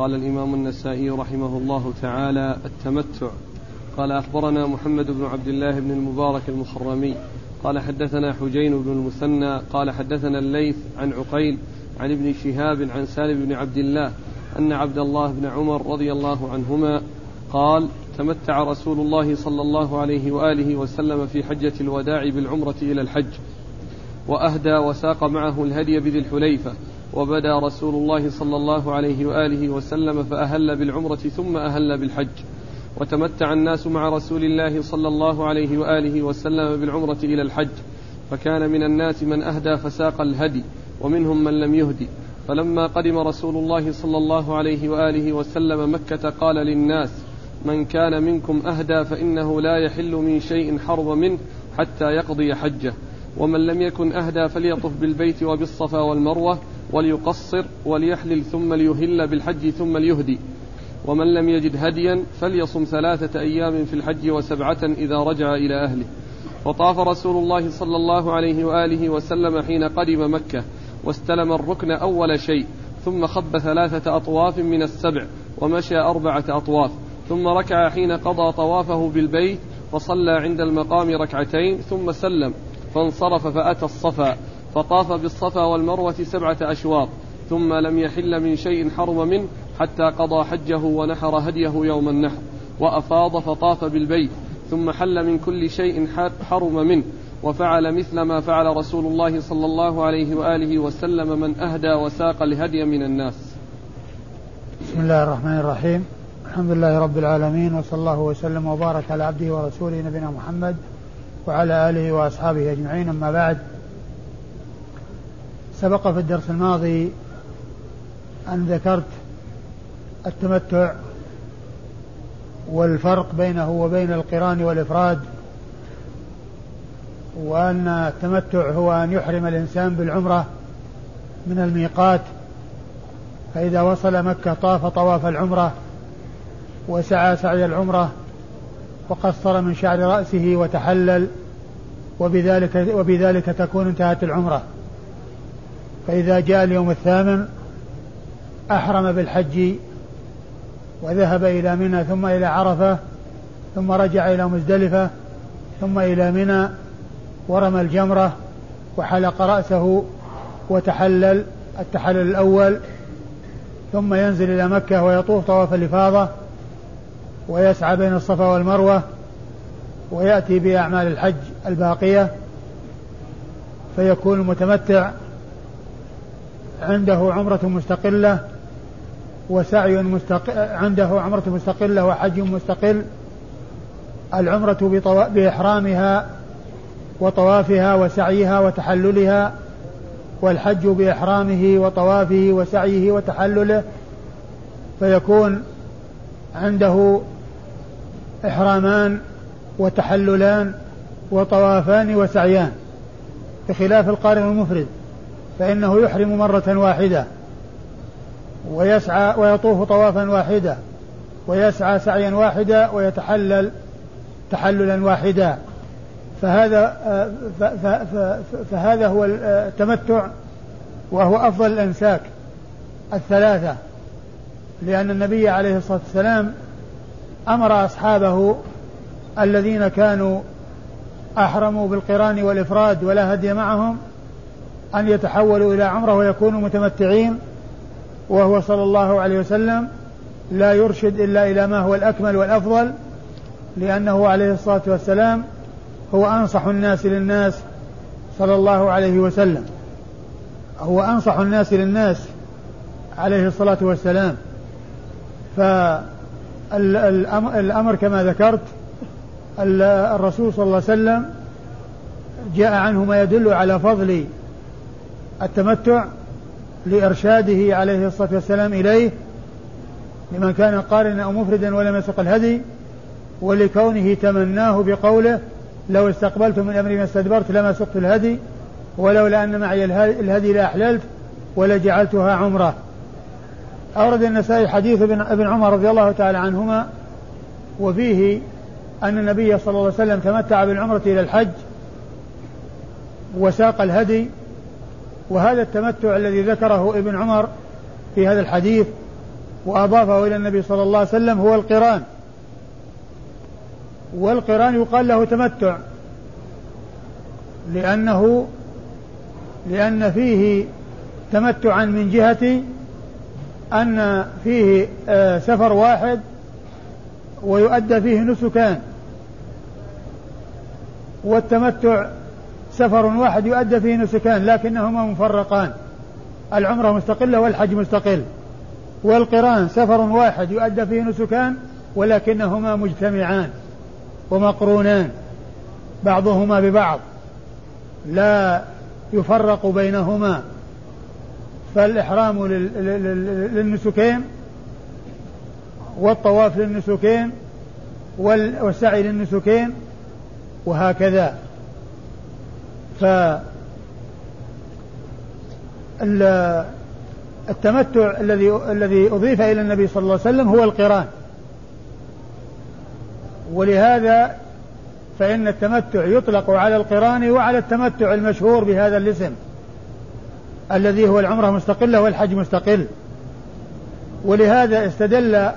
قال الإمام النسائي رحمه الله تعالى التمتع. قال أخبرنا محمد بن عبد الله بن المبارك المخرمي قال حدثنا حجين بن المثنى. قال حدثنا الليث عن عقيل عن ابن شهاب عن سالم بن عبد الله أن عبد الله بن عمر رضي الله عنهما قال تمتع رسول الله صلى الله عليه وآله وسلم في حجة الوداع بالعمرة إلى الحج وأهدى وساق معه الهدي بذي الحليفة وبدا رسول الله صلى الله عليه وآله وسلم فأهل بالعمرة ثم أهل بالحج. وتمتع الناس مع رسول الله صلى الله عليه وآله وسلم بالعمرة إلى الحج. فكان من الناس من أهدى فساق الهدي ومنهم من لم يهدي. فلما قدم رسول الله صلى الله عليه وآله وسلم مكة قال للناس من كان منكم أهدى فإنه لا يحل من شيء حرم منه حتى يقضي حجه. ومن لم يكن أهدى فليطف بالبيت وبالصفا والمروة وليقصر وليحلل ثم ليهل بالحج ثم ليهدي. ومن لم يجد هديا فليصم ثلاثة أيام في الحج وسبعة إذا رجع إلى أهله. وطاف رسول الله صلى الله عليه وآله وسلم حين قدم مكة واستلم الركن أول شيء ثم خب ثلاثة أطواف من السبع ومشى أربعة أطواف. ثم ركع حين قضى طوافه بالبيت وصلى عند المقام ركعتين ثم سلم. فانصرف فأتى الصفا. فطاف بالصفا والمروة سبعة أشواط ثم لم يحل من شيء حرم منه حتى قضى حجه ونحر هديه يوم النحر وأفاض فطاف بالبيت ثم حل من كل شيء حرم منه وفعل مثل ما فعل رسول الله صلى الله عليه وآله وسلم من أهدى وساق الهدي من الناس. بسم الله الرحمن الرحيم. الحمد لله رب العالمين وصلى الله وسلم وبارك على عبده ورسوله نبينا محمد وعلى آله وأصحابه أجمعين. أما بعد سبق في الدرس الماضي أن ذكرت التمتع والفرق بينه وبين القران والإفراد وأن التمتع هو أن يحرم الإنسان بالعمرة من الميقات فإذا وصل مكة طاف طواف العمرة وسعى سعي العمرة وقصر من شعر رأسه وتحلل وبذلك وبذلك تكون انتهت العمرة. فإذا جاء اليوم الثامن أحرم بالحج وذهب إلى منى ثم إلى عرفة ثم رجع إلى مزدلفة ثم إلى منى ورمى الجمرة وحلق رأسه وتحلل التحلل الأول ثم ينزل إلى مكة ويطوف طواف الإفاضة ويسعى بين الصفا والمروة ويأتي بأعمال الحج الباقية فيكون المتمتع عنده عمرة مستقلة وسعي مستقل عنده عمرة مستقلة وحج مستقل العمرة بإحرامها وطوافها وسعيها وتحللها والحج بإحرامه وطوافه وسعيه وتحلله فيكون عنده إحرامان وتحللان وطوافان وسعيان بخلاف القارن المفرد. فإنه يحرم مرة واحدة ويسعى ويطوف طوافا واحدا ويسعى سعيا واحدا ويتحلل تحللا واحدا فهذا فهذا هو التمتع وهو أفضل الأنساك الثلاثة. لأن النبي عليه الصلاة والسلام أمر أصحابه الذين كانوا أحرموا بالقران والإفراد ولا هدي معهم أن يتحولوا إلى عمرة ويكونوا متمتعين وهو صلى الله عليه وسلم لا يرشد إلا إلى ما هو الأكمل والأفضل لأنه عليه الصلاة والسلام هو أنصح الناس للناس صلى الله عليه وسلم. هو أنصح الناس للناس عليه الصلاة والسلام. فالأمر كما ذكرت الرسول صلى الله عليه وسلم جاء عنه ما يدل على فضل التمتع لإرشاده عليه الصلاة والسلام إليه لمن كان قارنا أو مفردا ولم يسق الهدي ولكونه تمناه بقوله لو استقبلت من أمري ما استدبرت لما سقت الهدي ولولا أن معي الهدي لأحللت ولجعلتها عمرة. أورد النسائي حديث ابن عمر رضي الله تعالى عنهما وفيه أن النبي صلى الله عليه وسلم تمتع بالعمرة إلى الحج وساق الهدي وهذا التمتع الذي ذكره ابن عمر في هذا الحديث وأضافه إلى النبي صلى الله عليه وسلم هو القران. والقران يقال له تمتع. لأنه لأن فيه تمتعا من جهة أن فيه آه، سفر واحد ويؤدى فيه نسكان والتمتع سفر واحد يؤدى فيه نسكان لكنهما مفرقان. العمرة مستقلة والحج مستقل. والقران سفر واحد يؤدى فيه نسكان ولكنهما مجتمعان ومقرونان بعضهما ببعض. لا يفرق بينهما. فالإحرام للنسكين والطواف للنسكين والسعي للنسكين وهكذا. ف التمتع الذي الذي أضيف إلى النبي صلى الله عليه وسلم هو القران. ولهذا فإن التمتع يطلق على القران وعلى التمتع المشهور بهذا الاسم الذي هو العمرة مستقلة والحج مستقل. ولهذا استدل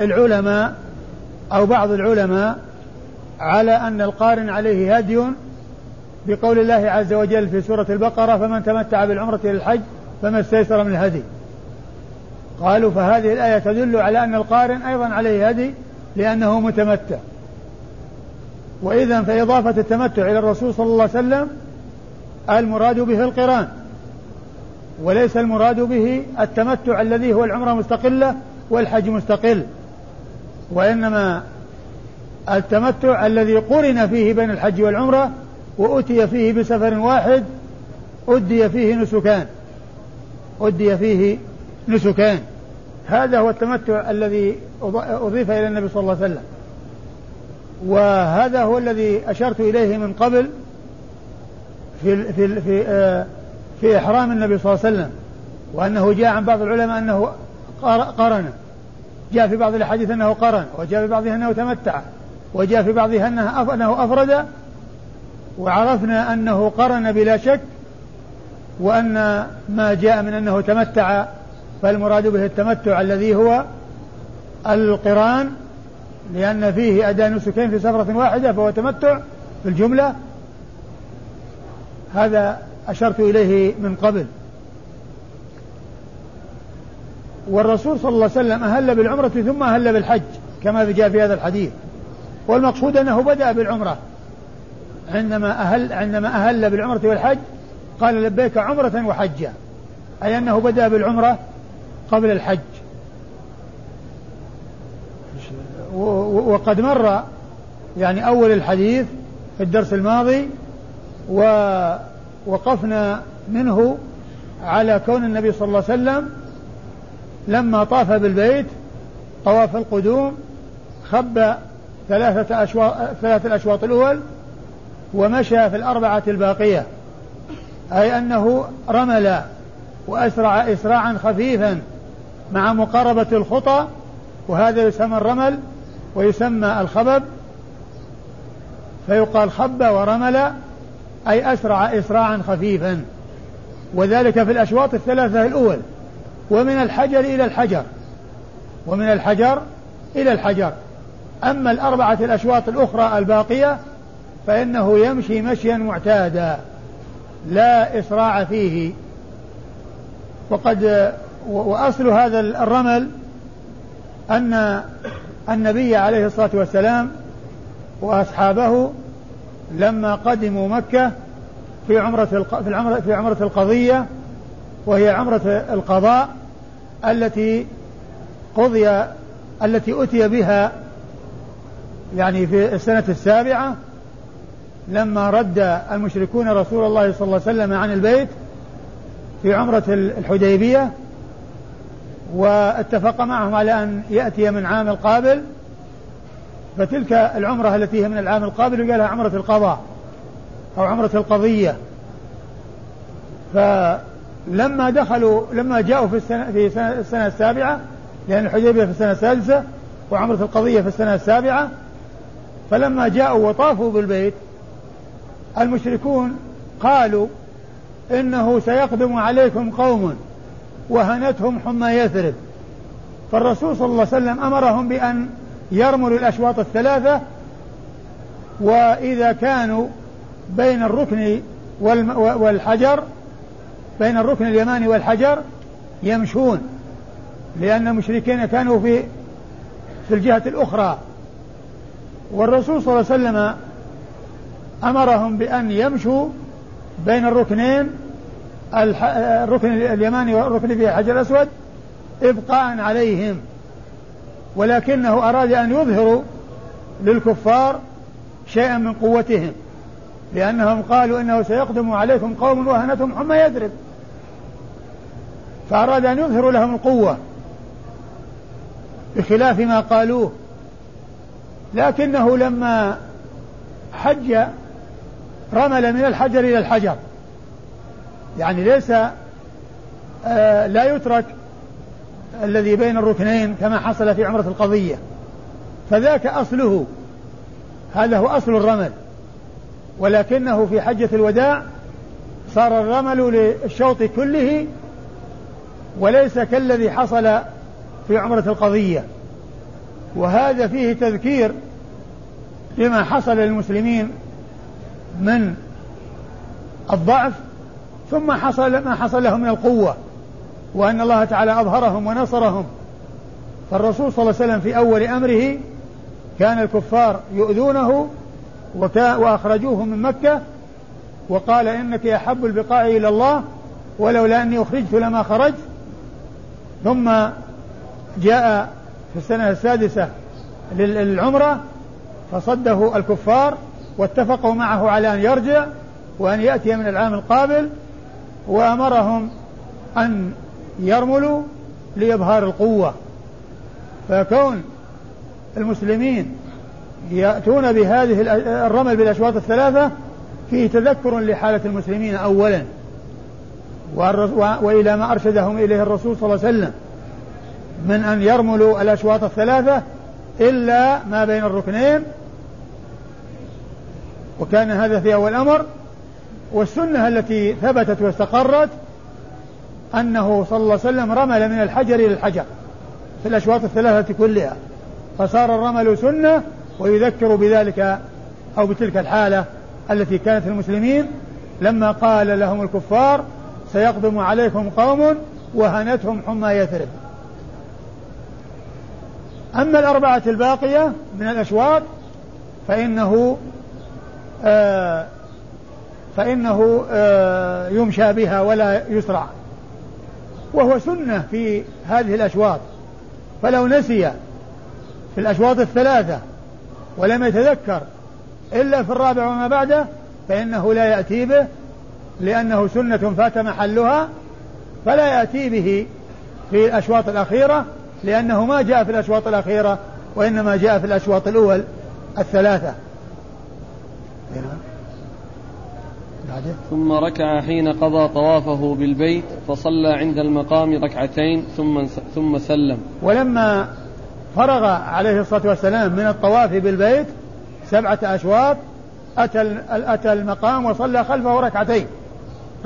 العلماء أو بعض العلماء على أن القارن عليه هدي بقول الله عز وجل في سورة البقرة فمن تمتع بالعمرة إلى الحج فما استيسر من الهدي. قالوا فهذه الآية تدل على أن القارن أيضا عليه هدي لأنه متمتع. وإذا فإضافة التمتع إلى الرسول صلى الله عليه وسلم المراد به القران وليس المراد به التمتع الذي هو العمرة مستقلة والحج مستقل وإنما التمتع الذي قرن فيه بين الحج والعمرة وأتي فيه بسفر واحد أدي فيه نسكان. أدي فيه نسكان. هذا هو التمتع الذي أضيف إلى النبي صلى الله عليه وسلم. وهذا هو الذي أشرت إليه من قبل في في في آه، في إحرام النبي صلى الله عليه وسلم. وأنه جاء عن بعض العلماء أنه قرن. جاء في بعض الأحاديث أنه قرن وجاء في بعضها أنه تمتع وجاء في بعضها أنه أنه أفرد وعرفنا أنه قرن بلا شك وأن ما جاء من أنه تمتع فالمراد به التمتع الذي هو القران لأن فيه أداء نسكين في سفرة واحدة فهو تمتع في الجملة. هذا أشرت إليه من قبل. والرسول صلى الله عليه وسلم أهل بالعمرة ثم أهل بالحج كما جاء في هذا الحديث. والمقصود أنه بدأ بالعمرة. عندما أهل عندما أهل بالعمرة والحج قال لبيك عمرة وحجا. أي أنه بدأ بالعمرة قبل الحج. وقد مر يعني أول الحديث في الدرس الماضي ووقفنا منه على كون النبي صلى الله عليه وسلم لما طاف بالبيت طواف القدوم خب ثلاثة أشواط ثلاثة الأشواط الأول ومشى في الأربعة الباقية أي أنه رمل وأسرع إسراعا خفيفا مع مقاربة الخطى وهذا يسمى الرمل ويسمى الخبب. فيقال خب ورمل أي أسرع إسراعا خفيفا وذلك في الأشواط الثلاثة الأول ومن الحجر إلى الحجر ومن الحجر إلى الحجر. أما الأربعة الأشواط الأخرى الباقية فإنه يمشي مشيا معتادا لا إسراع فيه. وقد وأصل هذا الرمل أن النبي عليه الصلاة والسلام وأصحابه لما قدموا مكة في عمرة في العمرة في عمرة القضية وهي عمرة القضاء التي قضي التي أتي بها يعني في السنة السابعة لما رد المشركون رسول الله صلى الله عليه وسلم عن البيت في عمرة الحديبية واتفق معهم على أن يأتي من عام القابل فتلك العمرة التي هي من العام القابل يقال لها عمرة القضاء أو عمرة القضية. فلما دخلوا لما جاءوا في السنة في السنة السابعة لأن الحديبية في السنة السادسة وعمرة القضية في السنة السابعة فلما جاءوا وطافوا بالبيت المشركون قالوا إنه سيقدم عليكم قوم وهنتهم حمى يثرب. فالرسول صلى الله عليه وسلم أمرهم بأن يرملوا الأشواط الثلاثة وإذا كانوا بين الركن والحجر بين الركن اليماني والحجر يمشون لأن المشركين كانوا في في الجهة الأخرى. والرسول صلى الله عليه وسلم أمرهم بأن يمشوا بين الركنين الركن اليماني والركن فيه الحجر الأسود إبقاء عليهم. ولكنه أراد أن يظهروا للكفار شيئا من قوتهم لأنهم قالوا إنه سيقدم عليكم قوم وهنتهم حمى يدرب. فأراد أن يظهروا لهم القوة بخلاف ما قالوه. لكنه لما حج رمل من الحجر إلى الحجر. يعني ليس آه لا يترك الذي بين الركنين كما حصل في عمرة القضية. فذاك أصله. هذا هو أصل الرمل. ولكنه في حجة الوداع صار الرمل للشوط كله وليس كالذي حصل في عمرة القضية. وهذا فيه تذكير بما حصل للمسلمين من الضعف ثم حصل ما حصل لهم من القوة وأن الله تعالى أظهرهم ونصرهم. فالرسول صلى الله عليه وسلم في أول أمره كان الكفار يؤذونه وأخرجوه من مكة وقال إنك أحب البقاع إلى الله ولولا أني أخرجت لما خرجت. ثم جاء في السنة السادسة للعمرة فصده الكفار واتفقوا معه على أن يرجع وأن يأتي من العام القابل وأمرهم أن يرملوا لإظهار القوة. فكون المسلمين يأتون بهذه الرمل بالأشواط الثلاثة فيه تذكر لحالة المسلمين أولا. وإلى ما أرشدهم إليه الرسول صلى الله عليه وسلم. من أن يرملوا الأشواط الثلاثة إلا ما بين الركنين وكان هذا في أول أمر والسنة التي ثبتت واستقرت أنه صلى الله عليه وسلم رمل من الحجر إلى الحجر في الأشواط الثلاثة كلها فصار الرمل سنة ويذكر بذلك أو بتلك الحالة التي كانت المسلمين لما قال لهم الكفار سيقدم عليكم قوم وهنتهم حمى يثرب. أما الأربعة الباقية من الأشواط فإنه فإنه آه يمشى بها ولا يسرع. وهو سنة في هذه الأشواط. فلو نسي في الأشواط الثلاثة ولم يتذكر إلا في الرابع وما بعده فإنه لا يأتي به لأنه سنة فات محلها فلا يأتي به في الأشواط الأخيرة لأنه ما جاء في الأشواط الأخيرة وإنما جاء في الأشواط الأول الثلاثة. ثم ركع حين قضى طوافه بالبيت فصلى عند المقام ركعتين ثم ثم سلم. ولما فرغ عليه الصلاة والسلام من الطواف بالبيت سبعة أشواط أتى أتى المقام وصلى خلفه ركعتين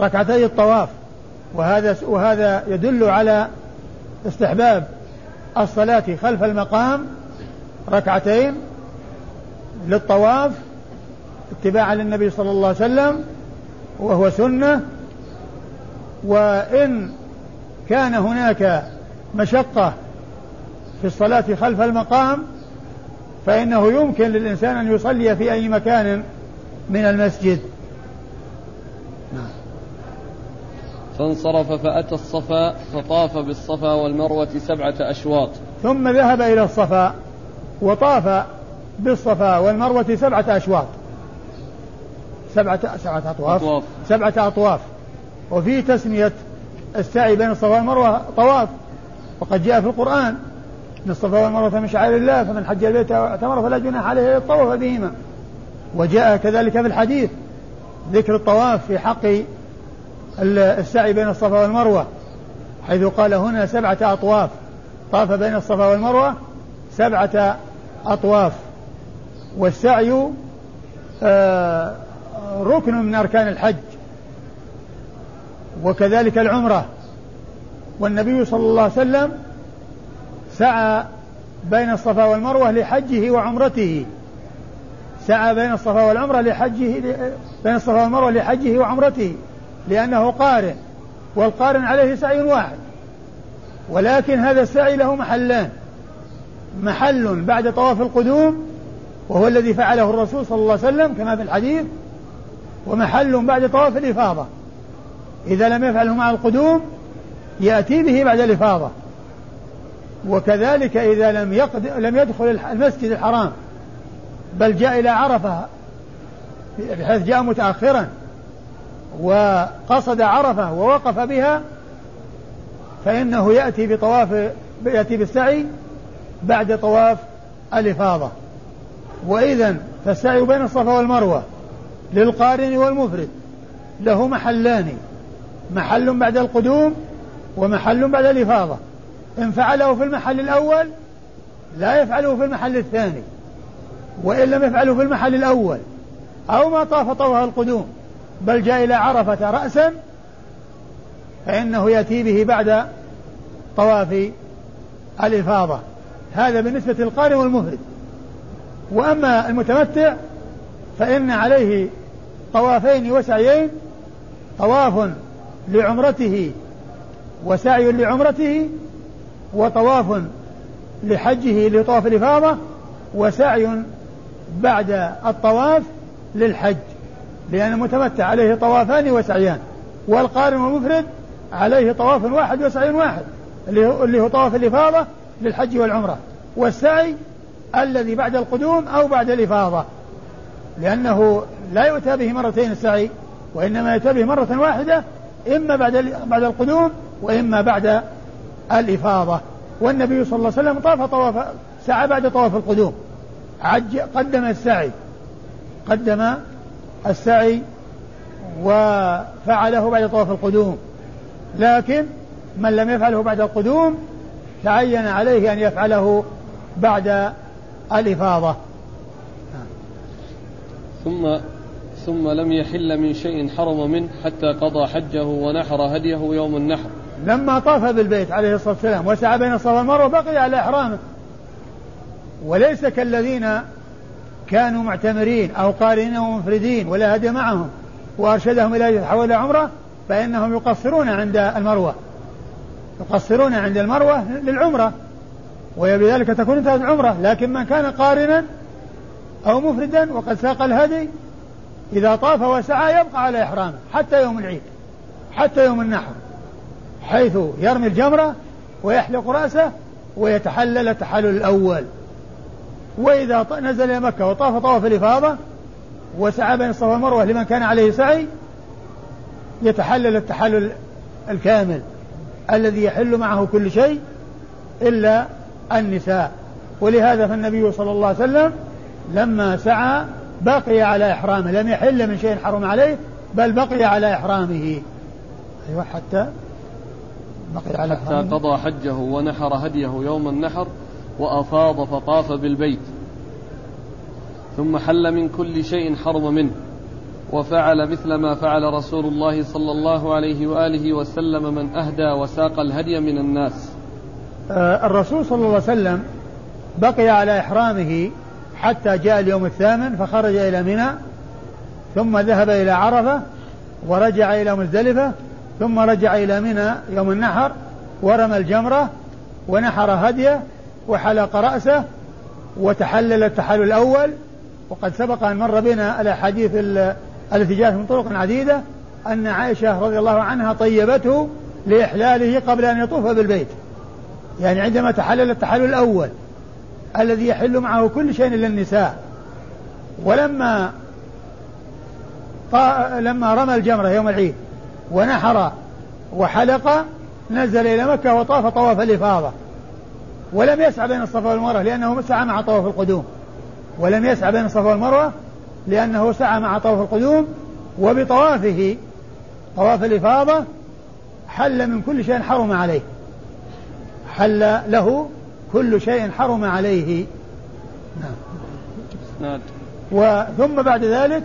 ركعتي الطواف. وهذا وهذا يدل على استحباب الصلاة خلف المقام ركعتين للطواف اتباعا للنبي صلى الله عليه وسلم وهو سنة وإن كان هناك مشقة في الصلاة خلف المقام فإنه يمكن للإنسان أن يصلي في أي مكان من المسجد. نعم. فانصرف فأتى الصفا فطاف بالصفا والمروة سبعة أشواط. ثم ذهب إلى الصفا وطاف بالصفا والمروة سبعة أشواط. سبعة سبعة أطواف, أطواف. سبعة أطواف. وفي تسمية السعي بين الصفا والمروة طواف. وقد جاء في القرآن إن الصفا والمروة من شعائر الله فمن حج البيت واعتمر فلا جناح عليه الطواف بهما. وجاء كذلك في الحديث ذكر الطواف في حق السعي بين الصفا والمروة حيث قال هنا سبعة أطواف. طاف بين الصفا والمروة سبعة أطواف. والسعي آه، ركن من أركان الحج وكذلك العمرة. والنبي صلى الله عليه وسلم سعى بين الصفا والمروة لحجه وعمرته. سعى بين الصفا والعمرة لحجه بين الصفا والمروة لحجه وعمرته لأنه قارن والقارن عليه سعي واحد. ولكن هذا السعي له محلان. محل بعد طواف القدوم وهو الذي فعله الرسول صلى الله عليه وسلم كما في الحديث ومحل بعد طواف الإفاضة. إذا لم يفعله مع القدوم يأتي به بعد الإفاضة. وكذلك إذا لم يقد لم يدخل المسجد الحرام بل جاء إلى عرفة بحيث جاء متأخرا وقصد عرفة ووقف بها فإنه يأتي بطواف يأتي بالسعي بعد طواف الإفاضة. وإذا فالسعي بين الصفا والمروة. للقارن والمفرد له محلان محل بعد القدوم ومحل بعد الإفاضة. إن فعله في المحل الأول لا يفعله في المحل الثاني. وإن لم يفعله في المحل الأول أو ما طاف طواف القدوم بل جاء إلى عرفة رأسا فإنه يأتي به بعد طواف الإفاضة. هذا بالنسبة للقارئ والمفرد. وأما المتمتع فإن عليه طوافين وسعيين طواف لعمرته وسعي لعمرته وطواف لحجه لطواف الإفاضة وسعي بعد الطواف للحج لأن المتمتع عليه طوافان وسعيان والقارن والمفرد عليه طواف واحد وسعي واحد اللي هو, طواف الإفاضة للحج والعمرة والسعي الذي بعد القدوم أو بعد الإفاضة. لأنه لا يؤتى به مرتين السعي وإنما يؤتى به مرة واحدة إما بعد بعد القدوم وإما بعد الإفاضة. والنبي صلى الله عليه وسلم طاف طواف سعى بعد طواف القدوم. عج قدم السعي. قدم السعي وفعله بعد طواف القدوم. لكن من لم يفعله بعد القدوم تعين عليه أن يفعله بعد الإفاضة. ثم ثم لم يحل من شيء حرم منه حتى قضى حجه ونحر هديه يوم النحر. لما طاف بالبيت عليه الصلاة والسلام وسعى بين الصفا والمروة بقي على إحرامه وليس كالذين كانوا معتمرين أو قارنين ومفردين ولا هدي معهم وأرشدهم إلى يتحول إلى عمرة فإنهم يقصرون عند المروة. يقصرون عند المروة للعمرة وبذلك تكون انتهت العمرة. لكن من كان قارنا أو مفردا وقد ساق الهدي إذا طاف وسعى يبقى على إحرامه حتى يوم العيد حتى يوم النحر حيث يرمي الجمرة ويحلق رأسه ويتحلل التحلل الأول. وإذا نزل إلى مكة وطاف طواف الإفاضة وسعى بين الصفا والمروة لمن كان عليه سعي يتحلل التحلل الكامل الذي يحل معه كل شيء إلا النساء. ولهذا فالنبي صلى الله عليه وسلم لما سعى بقي على إحرامه لم يحل من شيء حرم عليه بل بقي على إحرامه. أيوة حتى بقي على حتى إحرامه. قضى حجه ونحر هديه يوم النحر وأفاض فطاف بالبيت. ثم حل من كل شيء حرم منه وفعل مثل ما فعل رسول الله صلى الله عليه وآله وسلم من أهدى وساق الهدي من الناس. آه الرسول صلى الله عليه وسلم بقي على إحرامه حتى جاء اليوم الثامن فخرج إلى منى ثم ذهب إلى عرفة ورجع إلى مزدلفة ثم رجع إلى منى يوم النحر ورمى الجمرة ونحر هديه وحلق رأسه وتحلل التحلل الأول وقد سبق أن مر بنا الأحاديث التي جاءت من طرق عديدة أن عائشة رضي الله عنها طيبته لإحلاله قبل أن يطوف بالبيت. يعني عندما تحلل التحلل الأول الذي يحل معه كل شيء إلا النساء. ولما لما رمى الجمرة يوم العيد ونحر وحلق نزل إلى مكة وطاف طواف الإفاضة. ولم يسعى بين الصفا والمروة لأنه سعى مع طواف القدوم. ولم يسعى بين الصفا والمروة لأنه سعى مع طواف القدوم وبطوافه. طواف الإفاضة حل من كل شيء حرم عليه. حل له كل شيء حرم عليه. نعم. وثم بعد ذلك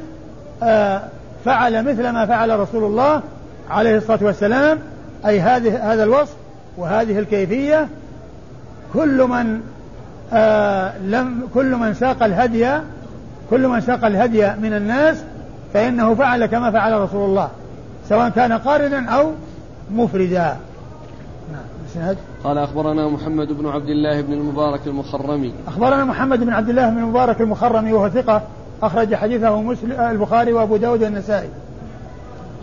آه فعل مثل ما فعل رسول الله عليه الصلاة والسلام أي هذه هذا الوصف وهذه الكيفية. كل من آه لم كل من ساق الهدي كل من ساق الهدي من الناس فإنه فعل كما فعل رسول الله سواء كان قارنا أو مفردا. نعم. قال أخبرنا محمد بن عبد الله بن المبارك المخرمي. أخبرنا محمد بن عبد الله بن المبارك المخرمي وهو ثقة أخرج حديثه مسلم البخاري وأبو داود والنسائي.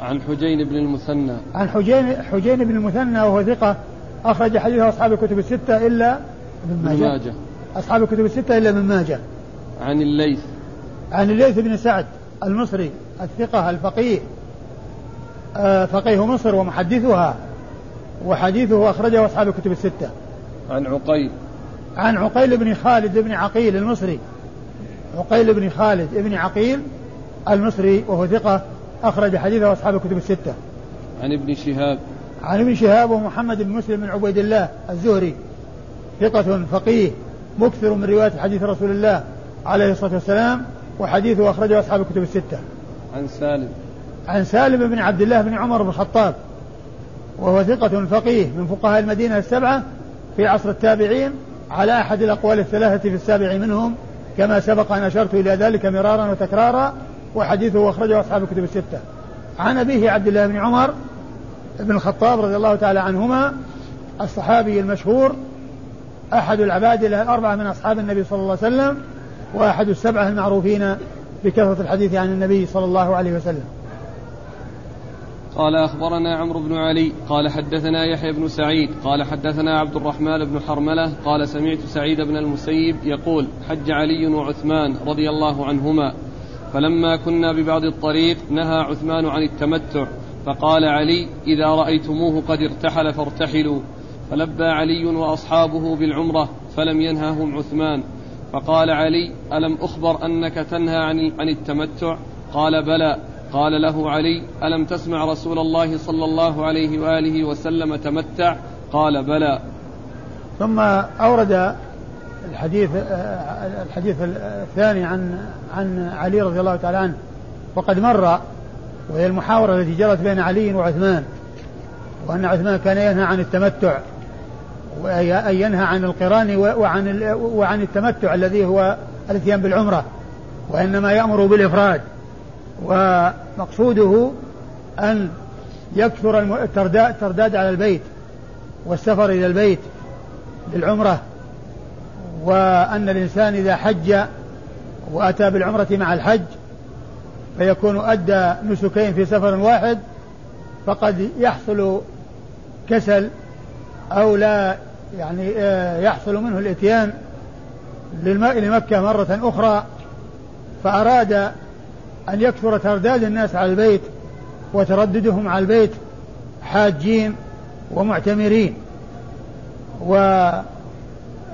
عن حجين بن المثنى. عن حجين حجين بن المثنى وهو ثقة أخرج حديثه أصحاب الكتب الستة إلا ابن ماجه, ماجه. أصحاب الكتب الستة إلا ابن ماجه. عن الليث. عن الليث بن سعد المصري الثقة الفقيه آه، فقيه مصر ومحدثها. وحديثه أخرجه أصحاب الكتب الستة. عن عقيل. عن عقيل بن خالد بن عقيل المصري. عقيل بن خالد بن عقيل المصري وهو ثقة أخرج حديثه أصحاب الكتب الستة. عن ابن شهاب. عن ابن شهاب ومحمد بن مسلم بن عبيد الله الزهري. ثقة فقيه مكثر من رواية حديث رسول الله عليه الصلاة والسلام وحديثه أخرجه أصحاب الكتب الستة. عن سالم. عن سالم بن عبد الله بن عمر بن الخطاب. وهو ثقة فقيه من فقهاء المدينة السبعة في عصر التابعين على أحد الأقوال الثلاثة في السابع منهم كما سبق أن أشرت إلى ذلك مرارا وتكرارا وحديثه أخرجه أصحاب الكتب الستة. عن أبيه عبد الله بن عمر بن الخطاب رضي الله تعالى عنهما الصحابي المشهور أحد العباد الأربعة من أصحاب النبي صلى الله عليه وسلم وأحد السبعة المعروفين بكثرة الحديث عن النبي صلى الله عليه وسلم. قال أخبرنا عمرو بن علي قال حدثنا يحيى بن سعيد قال حدثنا عبد الرحمن بن حرملة قال سمعت سعيد بن المسيب يقول حج علي وعثمان رضي الله عنهما فلما كنا ببعض الطريق نهى عثمان عن التمتع فقال علي إذا رأيتموه قد ارتحل فارتحلوا فلبى علي وأصحابه بالعمرة فلم ينههم عثمان فقال علي ألم أخبر أنك تنهى عن التمتع؟ قال بلى. قال له علي ألم تسمع رسول الله صلى الله عليه وآله وسلم تمتع؟ قال بلى. ثم أورد الحديث الحديث الثاني عن عن علي رضي الله تعالى عنه. وقد مر وهي المحاورة التي جرت بين علي وعثمان وأن عثمان كان ينهى عن التمتع وأن ينهى عن القران وعن وعن التمتع الذي هو الإتيان بالعمرة وإنما يأمر بالإفراد. ومقصوده أن يكثر الترداد على البيت والسفر إلى البيت للعمرة وأن الإنسان إذا حج وأتى بالعمرة مع الحج فيكون أدى نسكين في سفر واحد فقد يحصل كسل أو لا يعني آه، يحصل منه الإتيان لمكة مرة أخرى فأراد أن يكثر ترداد الناس على البيت وترددهم على البيت حاجين ومعتمرين. وعلي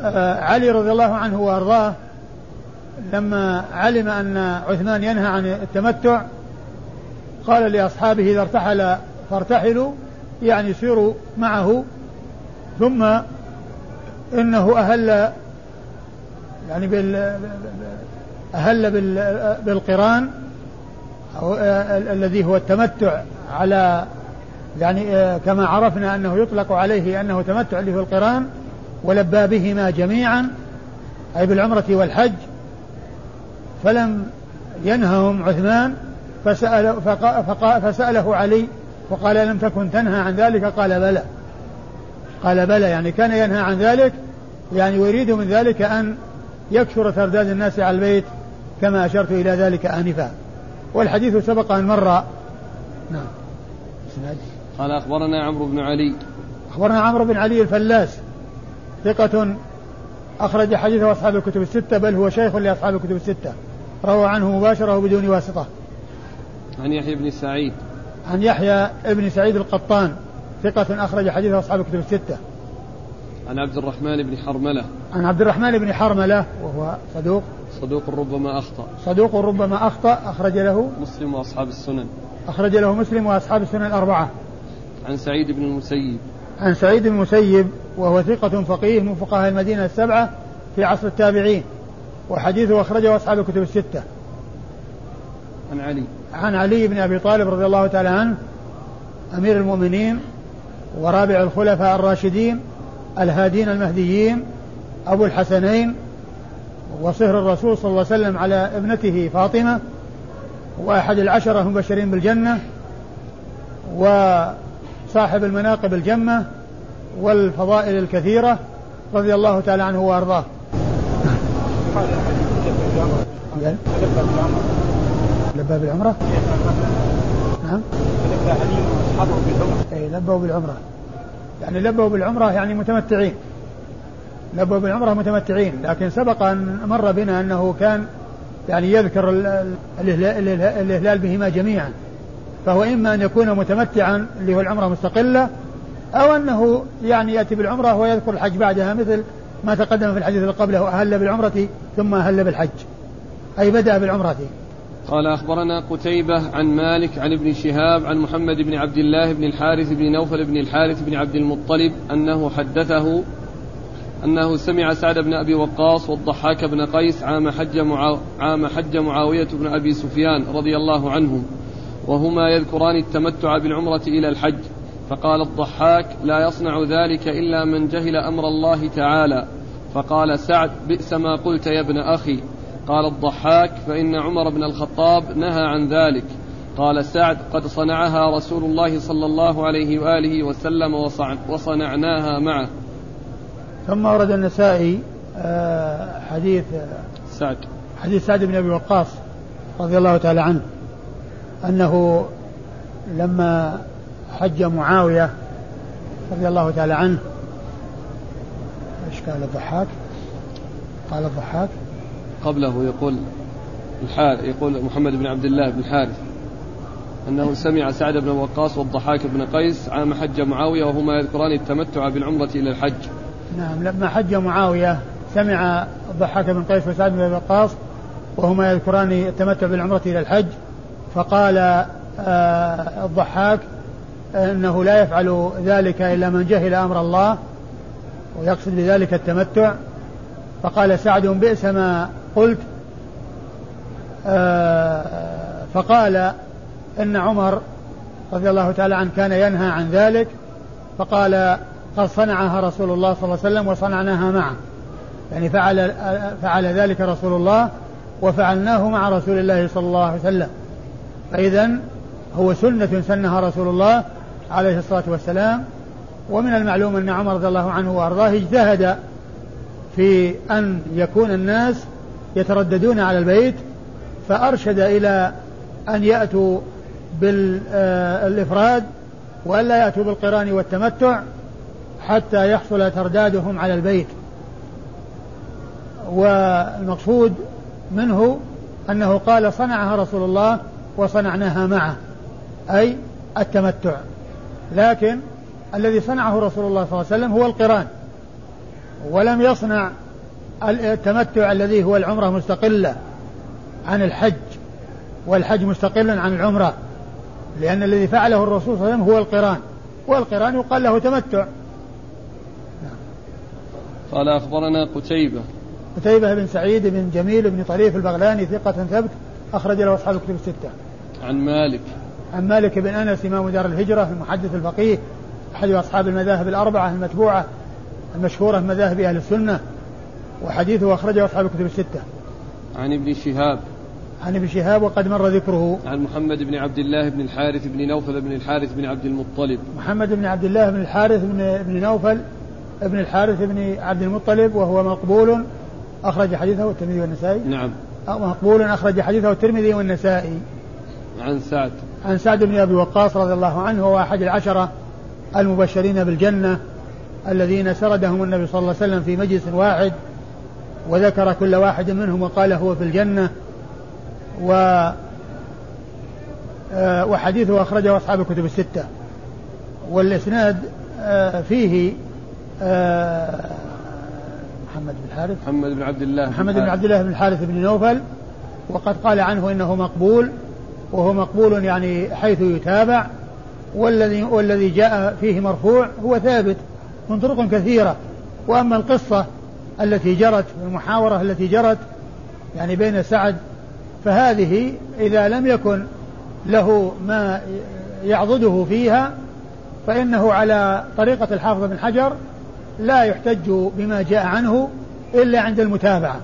آه، رضي الله عنه وأرضاه لما علم أن عثمان ينهى عن التمتع قال لأصحابه إذا ارتحل فارتحلوا يعني سيروا معه ثم إنه أهل يعني بال أهل بالقران أو الذي هو التمتع على يعني كما عرفنا أنه يطلق عليه أنه تمتع اللي هو القرآن ولبى بهما جميعا أي بالعمرة والحج. فلم ينههم عثمان فسأل فسأله علي وقال لم تكن تنهى عن ذلك؟ قال بلى. قال بلى يعني كان ينهى عن ذلك يعني ويريد من ذلك أن يكثر ترداد الناس على البيت كما أشرت إلى ذلك آنفا. والحديث سبق أن مر. نعم. قال أخبرنا عمرو بن علي. أخبرنا عمرو بن علي الفلاس. ثقة أخرج حديثه أصحاب الكتب الستة بل هو شيخ لأصحاب الكتب الستة. روى عنه مباشرة وبدون واسطة. عن يحيى بن سعيد. عن يحيى بن سعيد القطان. ثقة أخرج حديثه أصحاب الكتب الستة. عن عبد الرحمن بن حرملة. عن عبد الرحمن بن حرملة وهو صدوق. صدوق ربما أخطأ. صدوق ربما أخطأ أخرج له مسلم وأصحاب السنن. أخرج له مسلم وأصحاب السنن الأربعة. عن سعيد بن المسيب. عن سعيد بن المسيب وهو ثقة فقيه من فقهاء المدينة السبعة في عصر التابعين وحديثه أخرجه أصحاب الكتب الستة. عن علي. عن علي بن أبي طالب رضي الله تعالى عنه أمير المؤمنين ورابع الخلفاء الراشدين الهادين المهديين أبو الحسنين وصهر الرسول صلى الله عليه وسلم على ابنته فاطمة وأحد العشرة المبشرين بالجنة وصاحب المناقب الجمة والفضائل الكثيرة رضي الله تعالى عنه وأرضاه. لبى بالعمرة نعم. لبى علي واصحابه بالعمرة اي لبوا بالعمرة يعني لبوا بالعمرة يعني متمتعين. لبوا بالعمرة متمتعين لكن سبق أن مر بنا أنه كان يعني يذكر الإهلال بهما جميعا. فهو إما أن يكون متمتعا اللي هو العمرة مستقلة أو أنه يعني يأتي بالعمرة ويذكر الحج بعدها مثل ما تقدم في الحديث اللي قبله أهل بالعمرة ثم أهل بالحج. أي بدأ بالعمرة. قال أخبرنا قتيبة عن مالك عن ابن شهاب عن محمد بن عبد الله بن الحارث بن نوفل بن الحارث بن عبد المطلب أنه حدثه أنه سمع سعد بن أبي وقاص والضحاك بن قيس عام حج, معا... عام حج معاوية بن أبي سفيان رضي الله عنهم وهما يذكران التمتع بالعمرة إلى الحج فقال الضحاك لا يصنع ذلك إلا من جهل أمر الله تعالى فقال سعد بئس ما قلت يا ابن أخي قال الضحاك فإن عمر بن الخطاب نهى عن ذلك. قال سعد قد صنعها رسول الله صلى الله عليه وآله وسلم وصنعناها معه. ثم ورد النسائي آه، حديث سعد. حديث سعد بن أبي وقاص رضي الله تعالى عنه أنه لما حج معاوية رضي الله تعالى عنه إيش قال الضحاك؟ قال الضحاك قبله يقول يقول محمد بن عبد الله بن الحارث أنه سمع سعد بن وقاص والضحاك بن قيس عام حج معاوية وهما يذكران التمتع بالعمرة إلى الحج. نعم لما حج معاوية سمع الضحاك بن قيس وسعد بن وقاص وهما يذكران التمتع بالعمرة إلى الحج فقال آه الضحاك إنه لا يفعل ذلك إلا من جهل أمر الله ويقصد بذلك التمتع. فقال سعد بئس ما قلت آه، فقال إن عمر رضي الله تعالى عنه كان ينهى عن ذلك فقال قد صنعها رسول الله صلى الله عليه وسلم وصنعناها معه. يعني فعل فعل ذلك رسول الله وفعلناه مع رسول الله صلى الله عليه وسلم. فإذا هو سنة سنها رسول الله عليه الصلاة والسلام ومن المعلوم أن عمر رضي الله عنه وأرضاه اجتهد في أن يكون الناس يترددون على البيت فأرشد إلى أن يأتوا بالإفراد وألا يأتوا بالقران والتمتع حتى يحصل تردادهم على البيت. والمقصود منه أنه قال صنعها رسول الله وصنعناها معه أي التمتع. لكن الذي صنعه رسول الله صلى الله عليه وسلم هو القران ولم يصنع التمتع الذي هو العمرة مستقلة عن الحج والحج مستقل عن العمرة لأن الذي فعله الرسول صلى الله عليه وسلم هو القرآن والقرآن يقال له تمتع. قال أخبرنا قتيبة. قتيبة بن سعيد بن جميل بن طريف البغلاني ثقة ثبت أخرج له أصحاب الكتب الستة. عن مالك. عن مالك بن أنس إمام دار الهجرة المحدث الفقيه أحد أصحاب المذاهب الأربعة المتبوعة المشهورة من مذاهب أهل السنة. وحديثه أخرجه أصحاب الكتب الستة. عن ابن شهاب. عن ابن شهاب وقد مر ذكره. عن محمد بن عبد الله بن الحارث بن نوفل بن الحارث بن عبد المطلب. محمد بن عبد الله بن الحارث بن, بن نوفل بن الحارث بن عبد المطلب وهو مقبول. أخرج حديثه الترمذي والنسائي. نعم. مقبول أخرج حديثه الترمذي والنسائي. عن سعد. عن سعد بن أبي وقاص رضي الله عنه هو أحد العشرة المبشرين بالجنة الذين سردهم النبي صلى الله عليه وسلم في مجلس واحد وذكر كل واحد منهم وقال هو في الجنة و آه، وحديثه أخرجه أصحاب الكتب الستة. والإسناد آه، فيه آه، محمد بن الحارث. محمد بن عبد الله محمد بن عبد الله بن الحارث بن نوفل وقد قال عنه إنه مقبول وهو مقبول يعني حيث يتابع والذي والذي جاء فيه مرفوع هو ثابت من طرق كثيرة. وأما القصة التي جرت والمحاورة التي جرت يعني بين سعد فهذه إذا لم يكن له ما يعضده فيها فإنه على طريقة الحافظ بن حجر لا يحتج بما جاء عنه إلا عند المتابعة.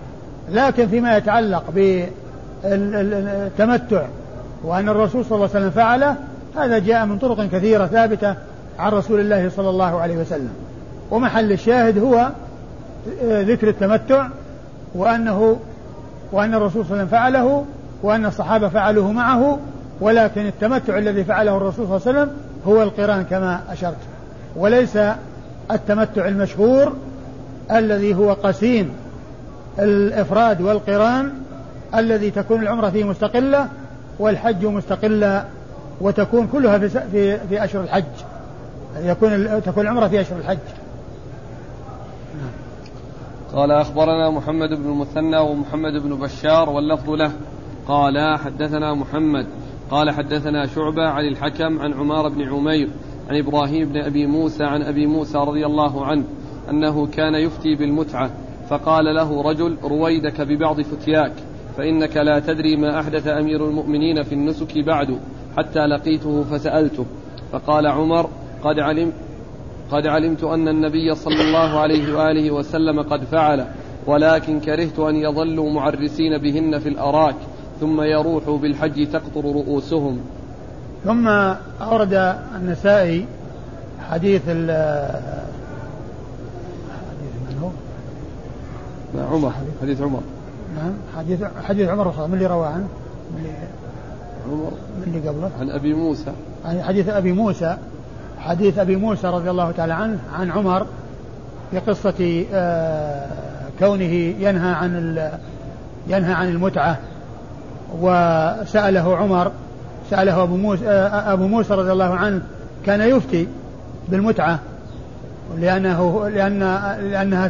لكن فيما يتعلق بالتمتع وأن الرسول صلى الله عليه وسلم فعله هذا جاء من طرق كثيرة ثابتة عن رسول الله صلى الله عليه وسلم. ومحل الشاهد هو ذكر التمتع وأنه وأن الرسول صلى الله عليه وسلم فعله وأن الصحابة فعلوه معه ولكن التمتع الذي فعله الرسول صلى الله عليه وسلم هو القران كما أشرت. وليس التمتع المشهور الذي هو قسيم الإفراد والقران الذي تكون العمرة فيه مستقلة والحج مستقلة وتكون كلها في في, في أشهر الحج. يكون تكون العمرة في أشهر الحج. قال أخبرنا محمد بن المثنى ومحمد بن بشار واللفظ له. قال حدثنا محمد. قال حدثنا شعبة عن الحكم عن عمار بن عمير عن إبراهيم بن أبي موسى عن أبي موسى رضي الله عنه أنه كان يفتي بالمتعة. فقال له رجل رويدك ببعض فتياك فإنك لا تدري ما أحدث أمير المؤمنين في النسك بعد حتى لقيته فسألته. فقال عمر قد علم قد علمت أن النبي صلى الله عليه وآله وسلم قد فعل ولكن كرهت أن يظلوا معرسين بهن في الأراك ثم يروحوا بالحج تقطر رؤوسهم ثم أورد النسائي حديث ال حديث من هو؟ عمر حديث عمر نعم حديث حديث عمر من اللي رواه عنه؟ من اللي عمر من اللي قبله؟ عن أبي موسى عن حديث أبي موسى حديث أبي موسى رضي الله تعالى عنه عن عمر في قصة آه، كونه ينهى عن ينهى عن المتعة. وسأله عمر سأله أبو موسى آه، أبو موسى رضي الله عنه كان يفتي بالمتعة لأنه لأن لأنها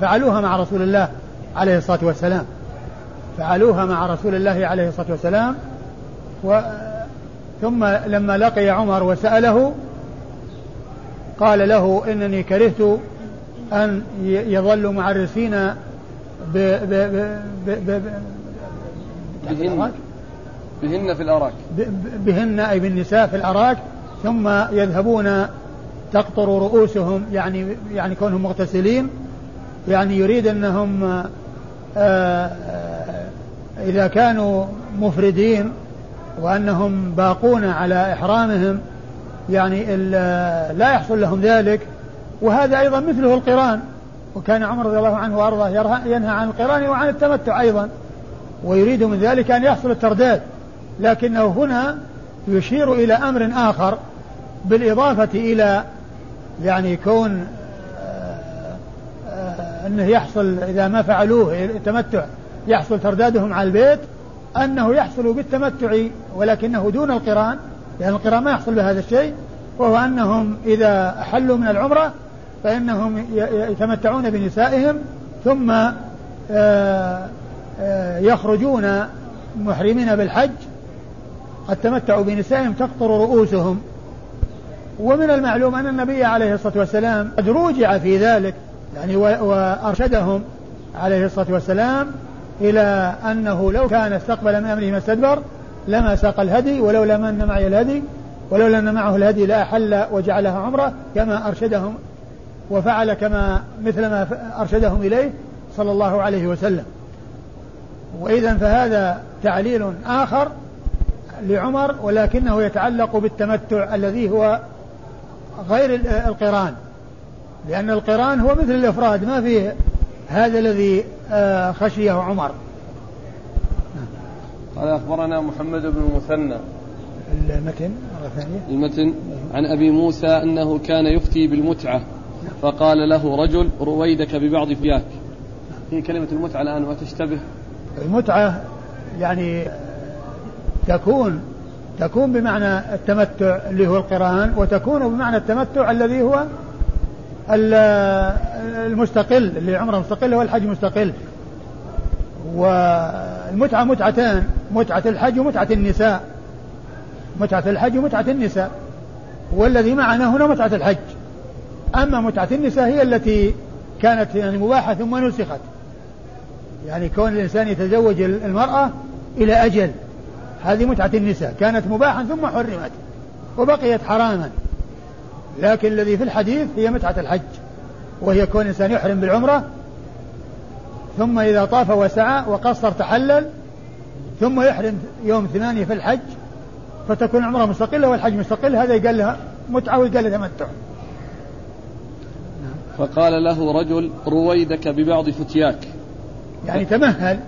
فعلوها مع رسول الله عليه الصلاة والسلام. فعلوها مع رسول الله عليه الصلاة والسلام و ثم لما لقي عمر وسأله قال له إنني كرهت أن يظلوا معرسين ب ب ب ب بهن. بهن في الأراك. بهن أي بالنساء في الأراك ثم يذهبون تقطر رؤوسهم يعني يعني كونهم مغتسلين يعني يريد أنهم آه، آه، إذا كانوا مفردين وأنهم باقون على إحرامهم يعني لا يحصل لهم ذلك. وهذا أيضا مثله القرآن. وكان عمر رضي الله عنه وأرضاه ينهى عن القرآن وعن التمتع أيضا. ويريد من ذلك أن يحصل الترداد. لكنه هنا يشير إلى أمر آخر بالإضافة إلى يعني كون آه، آه، أنه يحصل إذا ما فعلوه التمتع يحصل تردادهم على البيت أنه يحصل بالتمتع ولكنه دون القرآن. لأن القران ما يحصل بهذا الشيء وهو أنهم إذا أحلوا من العمرة فإنهم يتمتعون بنسائهم ثم آه، يخرجون محرمين بالحج قد تمتعوا بنسائهم تقطر رؤوسهم. ومن المعلوم أن النبي عليه الصلاة والسلام قد روجع في ذلك يعني وأرشدهم عليه الصلاة والسلام إلى أنه لو كان استقبل من أمره ما استدبر لما ساق الهدي ولولا من معي الهدي ولولا أن معه الهدي لأحل وجعلها عمرة كما أرشدهم وفعل كما مثل ما أرشدهم إليه صلى الله عليه وسلم. وإذا فهذا تعليل آخر لعمر ولكنه يتعلق بالتمتع الذي هو غير القرآن. لأن القرآن هو مثل الإفراد ما فيه هذا الذي آه، خشيه عمر. قال أخبرنا محمد بن المثنى. المتن مرة ثانية. المتن عن أبي موسى أنه كان يفتي بالمتعة فقال له رجل رويدك ببعض فياك. هي كلمة المتعة الآن وتشتبه. المتعة يعني تكون تكون بمعنى التمتع اللي هو القرآن وتكون بمعنى التمتع الذي هو المستقل اللي عمره مستقل هو الحج مستقل. والمتعة متعتان. متعة الحج ومتعة النساء. متعة الحج ومتعة النساء. والذي معنا هنا متعة الحج. أما متعة النساء هي التي كانت يعني مباحة ثم نسخت. يعني كون الإنسان يتزوج المرأة إلى أجل. هذه متعة النساء. كانت مباحا ثم حرمت وبقيت حراما. لكن الذي في الحديث هي متعة الحج. وهي كون الإنسان يحرم بالعمرة ثم إذا طاف وسعى وقصر تحلل ثم يحرم يوم ثمانية في الحج فتكون العمرة مستقلة والحج مستقل هذا يقال لها متعة ويقال لها تمتع فقال له رجل رويدك ببعض فتياك. يعني تمهل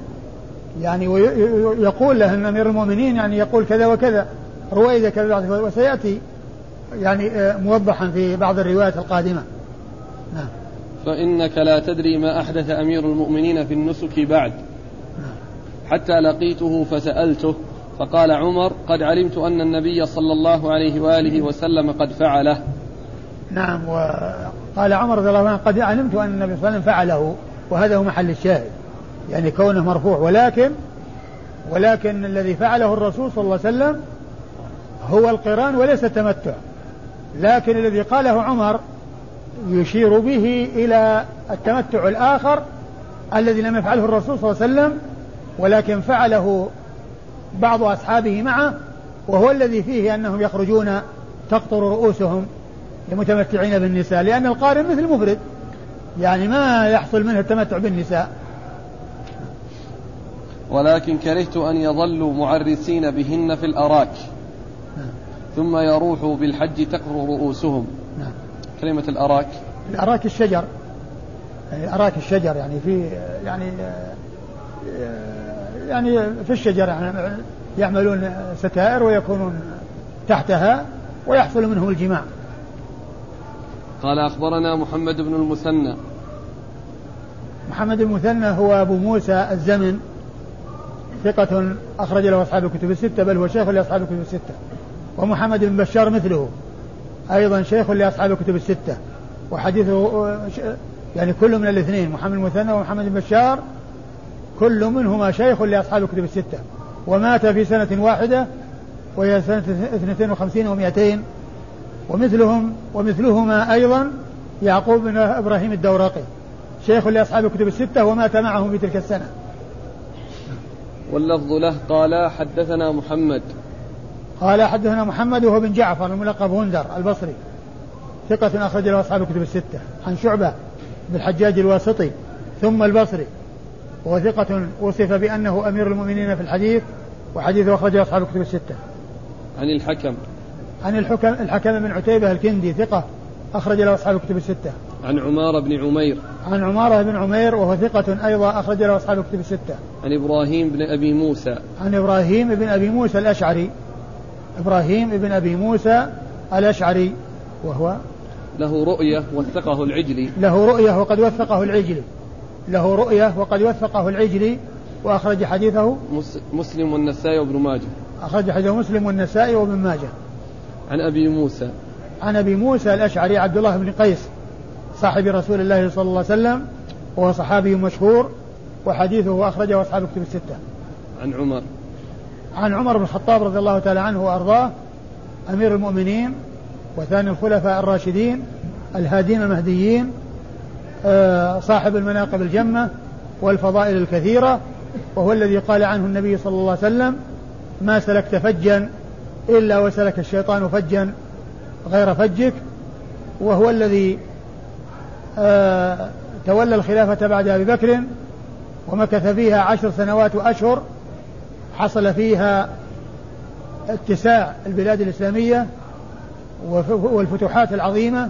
يعني ويقول له ان امير المؤمنين يعني يقول كذا وكذا رويدك ببعض وسيأتي يعني آه، موضحا في بعض الروايات القادمة. نعم. فإنك لا تدري ما أحدث أمير المؤمنين في النسك بعد. نعم. حتى لقيته فسألته فقال عمر قد علمت أن النبي صلى الله عليه وآله وسلم قد فعله. نعم وقال عمر رضي الله عنه قد علمت أن النبي صلى الله عليه وسلم فعله وهذا هو محل الشاهد يعني كونه مرفوع ولكن ولكن الذي فعله الرسول صلى الله عليه وسلم هو القران وليس التمتع لكن الذي قاله عمر يشير به إلى التمتع الآخر الذي لم يفعله الرسول صلى الله عليه وسلم ولكن فعله بعض أصحابه معه وهو الذي فيه أنهم يخرجون تقطر رؤوسهم لمتمتعين بالنساء لأن القارن مثل المفرد يعني ما يحصل منه التمتع بالنساء ولكن كرهت أن يظلوا معرسين بهن في الأراك. ثم يروحوا بالحج تقر رؤوسهم نعم. كلمة الأراك الأراك الشجر يعني أراك الشجر يعني في يعني يعني في الشجر يعني يعملون ستائر ويكونون تحتها ويحصل منهم الجماع. قال أخبرنا محمد بن المثنى. محمد المثنى هو أبو موسى الزمن ثقة أخرج له أصحاب الكتب الستة بل هو شيخ لأصحاب الكتب الستة. ومحمد بن بشار مثله أيضا شيخ لأصحاب الكتب الستة. وحديثه يعني كل من الاثنين محمد المثنى ومحمد بن بشار كل منهما شيخ لأصحاب الكتب الستة. ومات في سنة واحدة وهي سنة 52 و200 ومثلهم ومثلهما أيضا يعقوب بن إبراهيم الدورقي شيخ لأصحاب الكتب الستة ومات معهم في تلك السنة. واللفظ له قال حدثنا محمد. قال حدثنا محمد وهو بن جعفر الملقب هندر البصري. ثقة أخرج له أصحاب الكتب الستة. عن شعبة بالحجاج الواسطي ثم البصري. وهو ثقة وصف بأنه أمير المؤمنين في الحديث وحديثه أخرجه أصحاب الكتب الستة. عن الحكم عن الحكم الحكم بن عتيبة الكندي ثقة أخرج له أصحاب الكتب الستة. عن عمارة بن عمير. عن عمارة بن عمير وهو ثقة أيضا أخرج له أصحاب الكتب الستة. عن إبراهيم بن أبي موسى. عن إبراهيم بن أبي موسى الأشعري. إبراهيم بن أبي موسى الأشعري وهو له رؤية وثقه العجلي. له رؤية وقد وثقه العجلي. له رؤية وقد وثقه العجلي وأخرج حديثه مسلم والنسائي وابن ماجه. أخرج حديثه مسلم والنسائي وابن ماجه. عن أبي موسى. عن أبي موسى الأشعري عبد الله بن قيس صاحب رسول الله صلى الله عليه وسلم وهو صحابي مشهور وحديثه أخرجه أصحاب الكتب الستة. عن عمر. عن عمر بن الخطاب رضي الله تعالى عنه وأرضاه أمير المؤمنين وثاني الخلفاء الراشدين الهادين المهديين صاحب المناقب الجمة والفضائل الكثيرة وهو الذي قال عنه النبي صلى الله عليه وسلم ما سلكت فجا إلا وسلك الشيطان فجا غير فجك. وهو الذي آه، تولى الخلافة بعد أبي بكر ومكث فيها عشر سنوات وأشهر حصل فيها اتساع البلاد الإسلامية والفتوحات العظيمة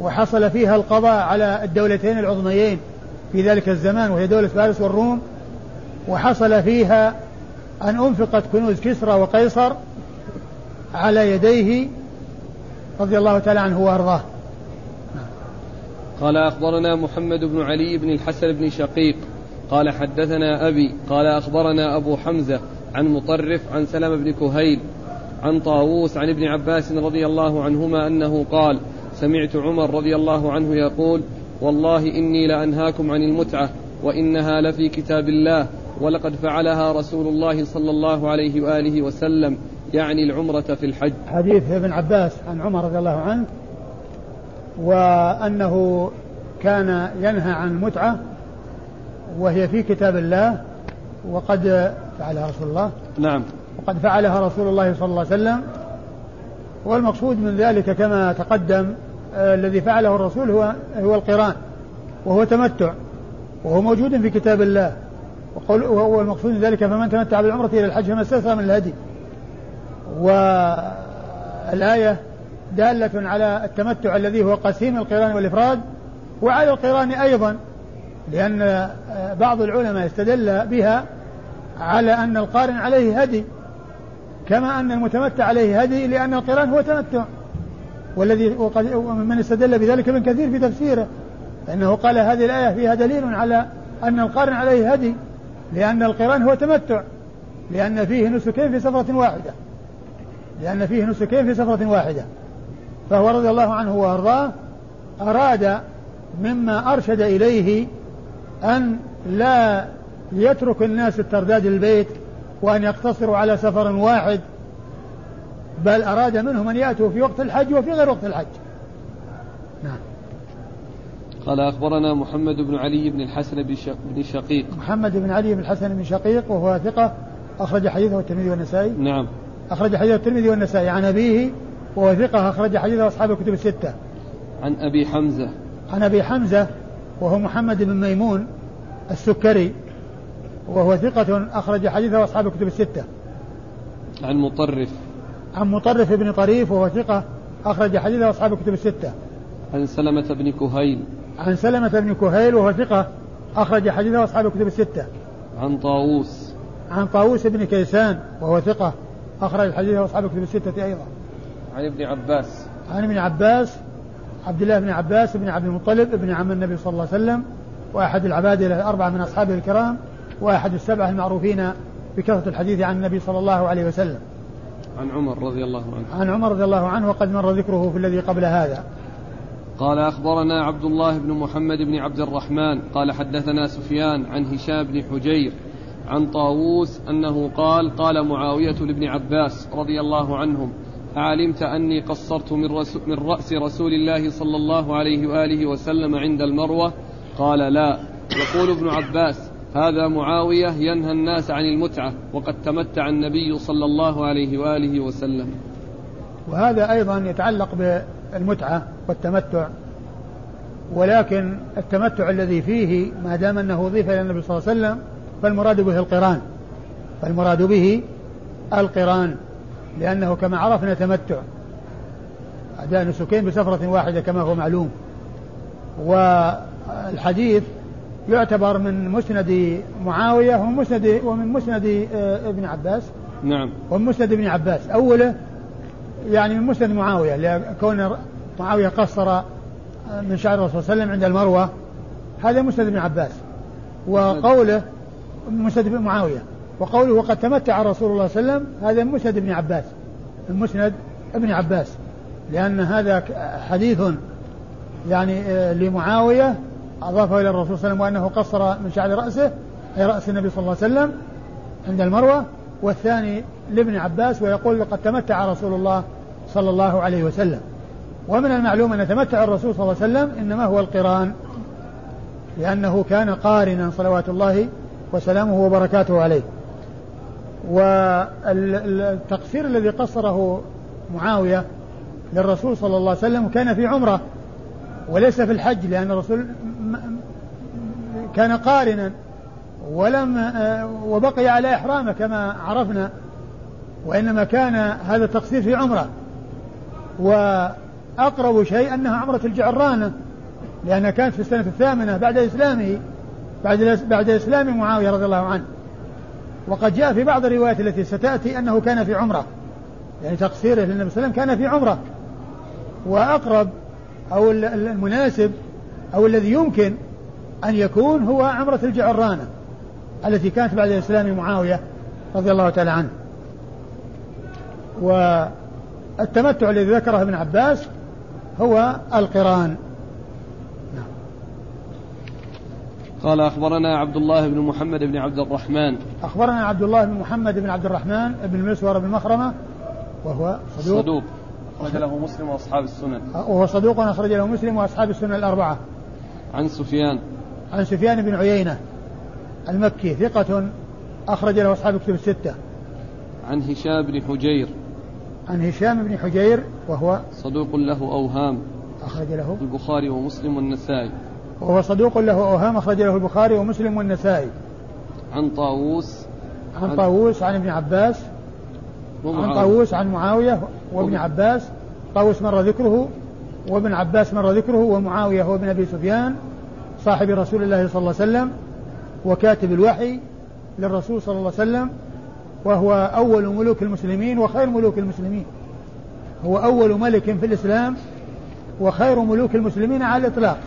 وحصل فيها القضاء على الدولتين العظميين في ذلك الزمان وهي دولة فارس والروم. وحصل فيها أن أنفقت كنوز كسرى وقيصر على يديه رضي الله تعالى عنه وأرضاه. قال أخبرنا محمد بن علي بن الحسن بن شقيق. قال حدثنا أبي قال أخبرنا أبو حمزة عن مطرف عن سلم بن كهيل عن طاووس عن ابن عباس رضي الله عنهما أنه قال سمعت عمر رضي الله عنه يقول والله إني لأنهاكم عن المتعة وإنها لفي كتاب الله ولقد فعلها رسول الله صلى الله عليه وآله وسلم يعني العمرة في الحج. حديث ابن عباس عن عمر رضي الله عنه وأنه كان ينهى عن المتعة وهي في كتاب الله وقد فعلها رسول الله. نعم. وقد فعلها رسول الله صلى الله عليه وسلم والمقصود من ذلك كما تقدم آه الذي فعله الرسول هو هو القران وهو تمتع وهو موجود في كتاب الله. وقول وهو المقصود من ذلك فمن تمتع بالعمرة إلى الحج فما استيسر من الهدي. والآية دالة على التمتع الذي هو قسيم القران والإفراد وعلى القران أيضا لأن بعض العلماء استدل بها على أن القارن عليه هدي. كما أن المتمتع عليه هدي لأن القران هو تمتع. والذي وقد من استدل بذلك ابن كثير في تفسيره. فإنه قال هذه الآية فيها دليل على أن القارن عليه هدي لأن القران هو تمتع. لأن فيه نسكين في سفرة واحدة. لأن فيه نسكين في سفرة واحدة. فهو رضي الله عنه وأرضاه أراد مما أرشد إليه أن لا يترك الناس الترداد البيت وأن يقتصروا على سفر واحد بل أراد منهم أن يأتوا في وقت الحج وفي غير وقت الحج. نعم. قال أخبرنا محمد بن علي بن الحسن بن شقيق. محمد بن علي بن الحسن بن شقيق وهو ثقة أخرج حديثه الترمذي والنسائي. نعم. أخرج حديثه الترمذي والنسائي عن أبيه وهو ثقة أخرج حديثه أصحاب الكتب الستة. عن أبي حمزة. عن أبي حمزة وهو محمد بن ميمون السكري. وهو ثقة أخرج حديثه أصحاب الكتب الستة. عن مطرف. عن مطرف بن طريف وهو ثقة أخرج حديثه أصحاب الكتب الستة. عن سلمة بن كهيل. عن سلمة بن كهيل وهو ثقة أخرج حديثه أصحاب الكتب الستة. عن طاووس. عن طاووس بن كيسان وهو ثقة أخرج حديثه أصحاب الكتب الستة أيضا. عن ابن عباس. عن ابن عباس عبد الله بن عباس بن عبد المطلب ابن عم النبي صلى الله عليه وسلم وأحد العباد الأربعة من أصحابه الكرام وأحد السبعة المعروفين بكثرة الحديث عن النبي صلى الله عليه وسلم. عن عمر رضي الله عنه. عن عمر رضي الله عنه وقد مر ذكره في الذي قبل هذا. قال أخبرنا عبد الله بن محمد بن عبد الرحمن قال حدثنا سفيان عن هشام بن حجير عن طاووس أنه قال قال معاوية لابن عباس رضي الله عنهم أعلمت أني قصرت من, رسول من رأس رسول الله صلى الله عليه وآله وسلم عند المروة؟ قال لا. يقول ابن عباس هذا معاوية ينهى الناس عن المتعة وقد تمتع النبي صلى الله عليه وآله وسلم. وهذا أيضا يتعلق بالمتعة والتمتع ولكن التمتع الذي فيه ما دام أنه أضيف إلى النبي صلى الله عليه وسلم فالمراد به القران. فالمراد به القران لأنه كما عرفنا تمتع. أداء نسكين بسفرة واحدة كما هو معلوم. والحديث يعتبر من مسند معاوية ومن مسند ومن مسند آه، ابن عباس. نعم. ومن مسند ابن عباس. أوله يعني من مسند معاوية لكون معاوية قصر آه، من شعر الرسول صلى الله عليه وسلم عند المروة هذا مسند ابن عباس. وقوله مسند معاوية. وقوله وقد تمتع رسول الله صلى الله عليه وسلم هذا مسند ابن عباس. المسند ابن عباس. لأن هذا حديث يعني آه، لمعاوية أضافه إلى الرسول صلى الله عليه وسلم وأنه قصر من شعر رأسه أي رأس النبي صلى الله عليه وسلم عند المروة. والثاني لابن عباس ويقول لقد تمتع رسول الله صلى الله عليه وسلم. ومن المعلوم أن تمتع الرسول صلى الله عليه وسلم إنما هو القرآن لأنه كان قارنا صلوات الله وسلامه وبركاته عليه. والتقصير الذي قصره معاوية للرسول صلى الله عليه وسلم كان في عمرة وليس في الحج لأن الرسول كان قارنا ولم وبقي على إحرامه كما عرفنا وإنما كان هذا التقصير في عمرة. وأقرب شيء أنها عمرة الجعرانة لأنها كانت في السنة الثامنة بعد إسلامه بعد بعد إسلام معاوية رضي الله عنه. وقد جاء في بعض الروايات التي ستأتي أنه كان في عمرة. يعني تقصيره للنبي صلى الله عليه وسلم كان في عمرة. وأقرب أو المناسب أو الذي يمكن أن يكون هو عمرة الجعرانة التي كانت بعد إسلام معاوية رضي الله تعالى عنه. والتمتع الذي ذكره ابن عباس هو القران. قال أخبرنا عبد الله بن محمد بن عبد الرحمن. أخبرنا عبد الله بن محمد بن عبد الرحمن بن المسور بن مخرمة وهو صدوق. صدوق. أخرج له مسلم وأصحاب السنن. وهو صدوق أخرج له مسلم وأصحاب السنن الأربعة. عن سفيان. عن سفيان بن عيينة المكي ثقة أخرج له أصحاب الكتب الستة. عن هشام بن حجير. عن هشام بن حجير وهو صدوق له أوهام. أخرج له. البخاري ومسلم والنسائي. وهو صدوق له أوهام أخرج له البخاري ومسلم والنسائي. عن طاووس. عن طاووس عن ابن عباس. عن طاووس عن معاوية وابن عباس. طاووس مر ذكره وابن عباس مر ذكره ومعاوية هو ابن أبي سفيان. صاحب رسول الله صلى الله عليه وسلم وكاتب الوحي للرسول صلى الله عليه وسلم وهو أول ملوك المسلمين وخير ملوك المسلمين. هو أول ملك في الإسلام وخير ملوك المسلمين على الإطلاق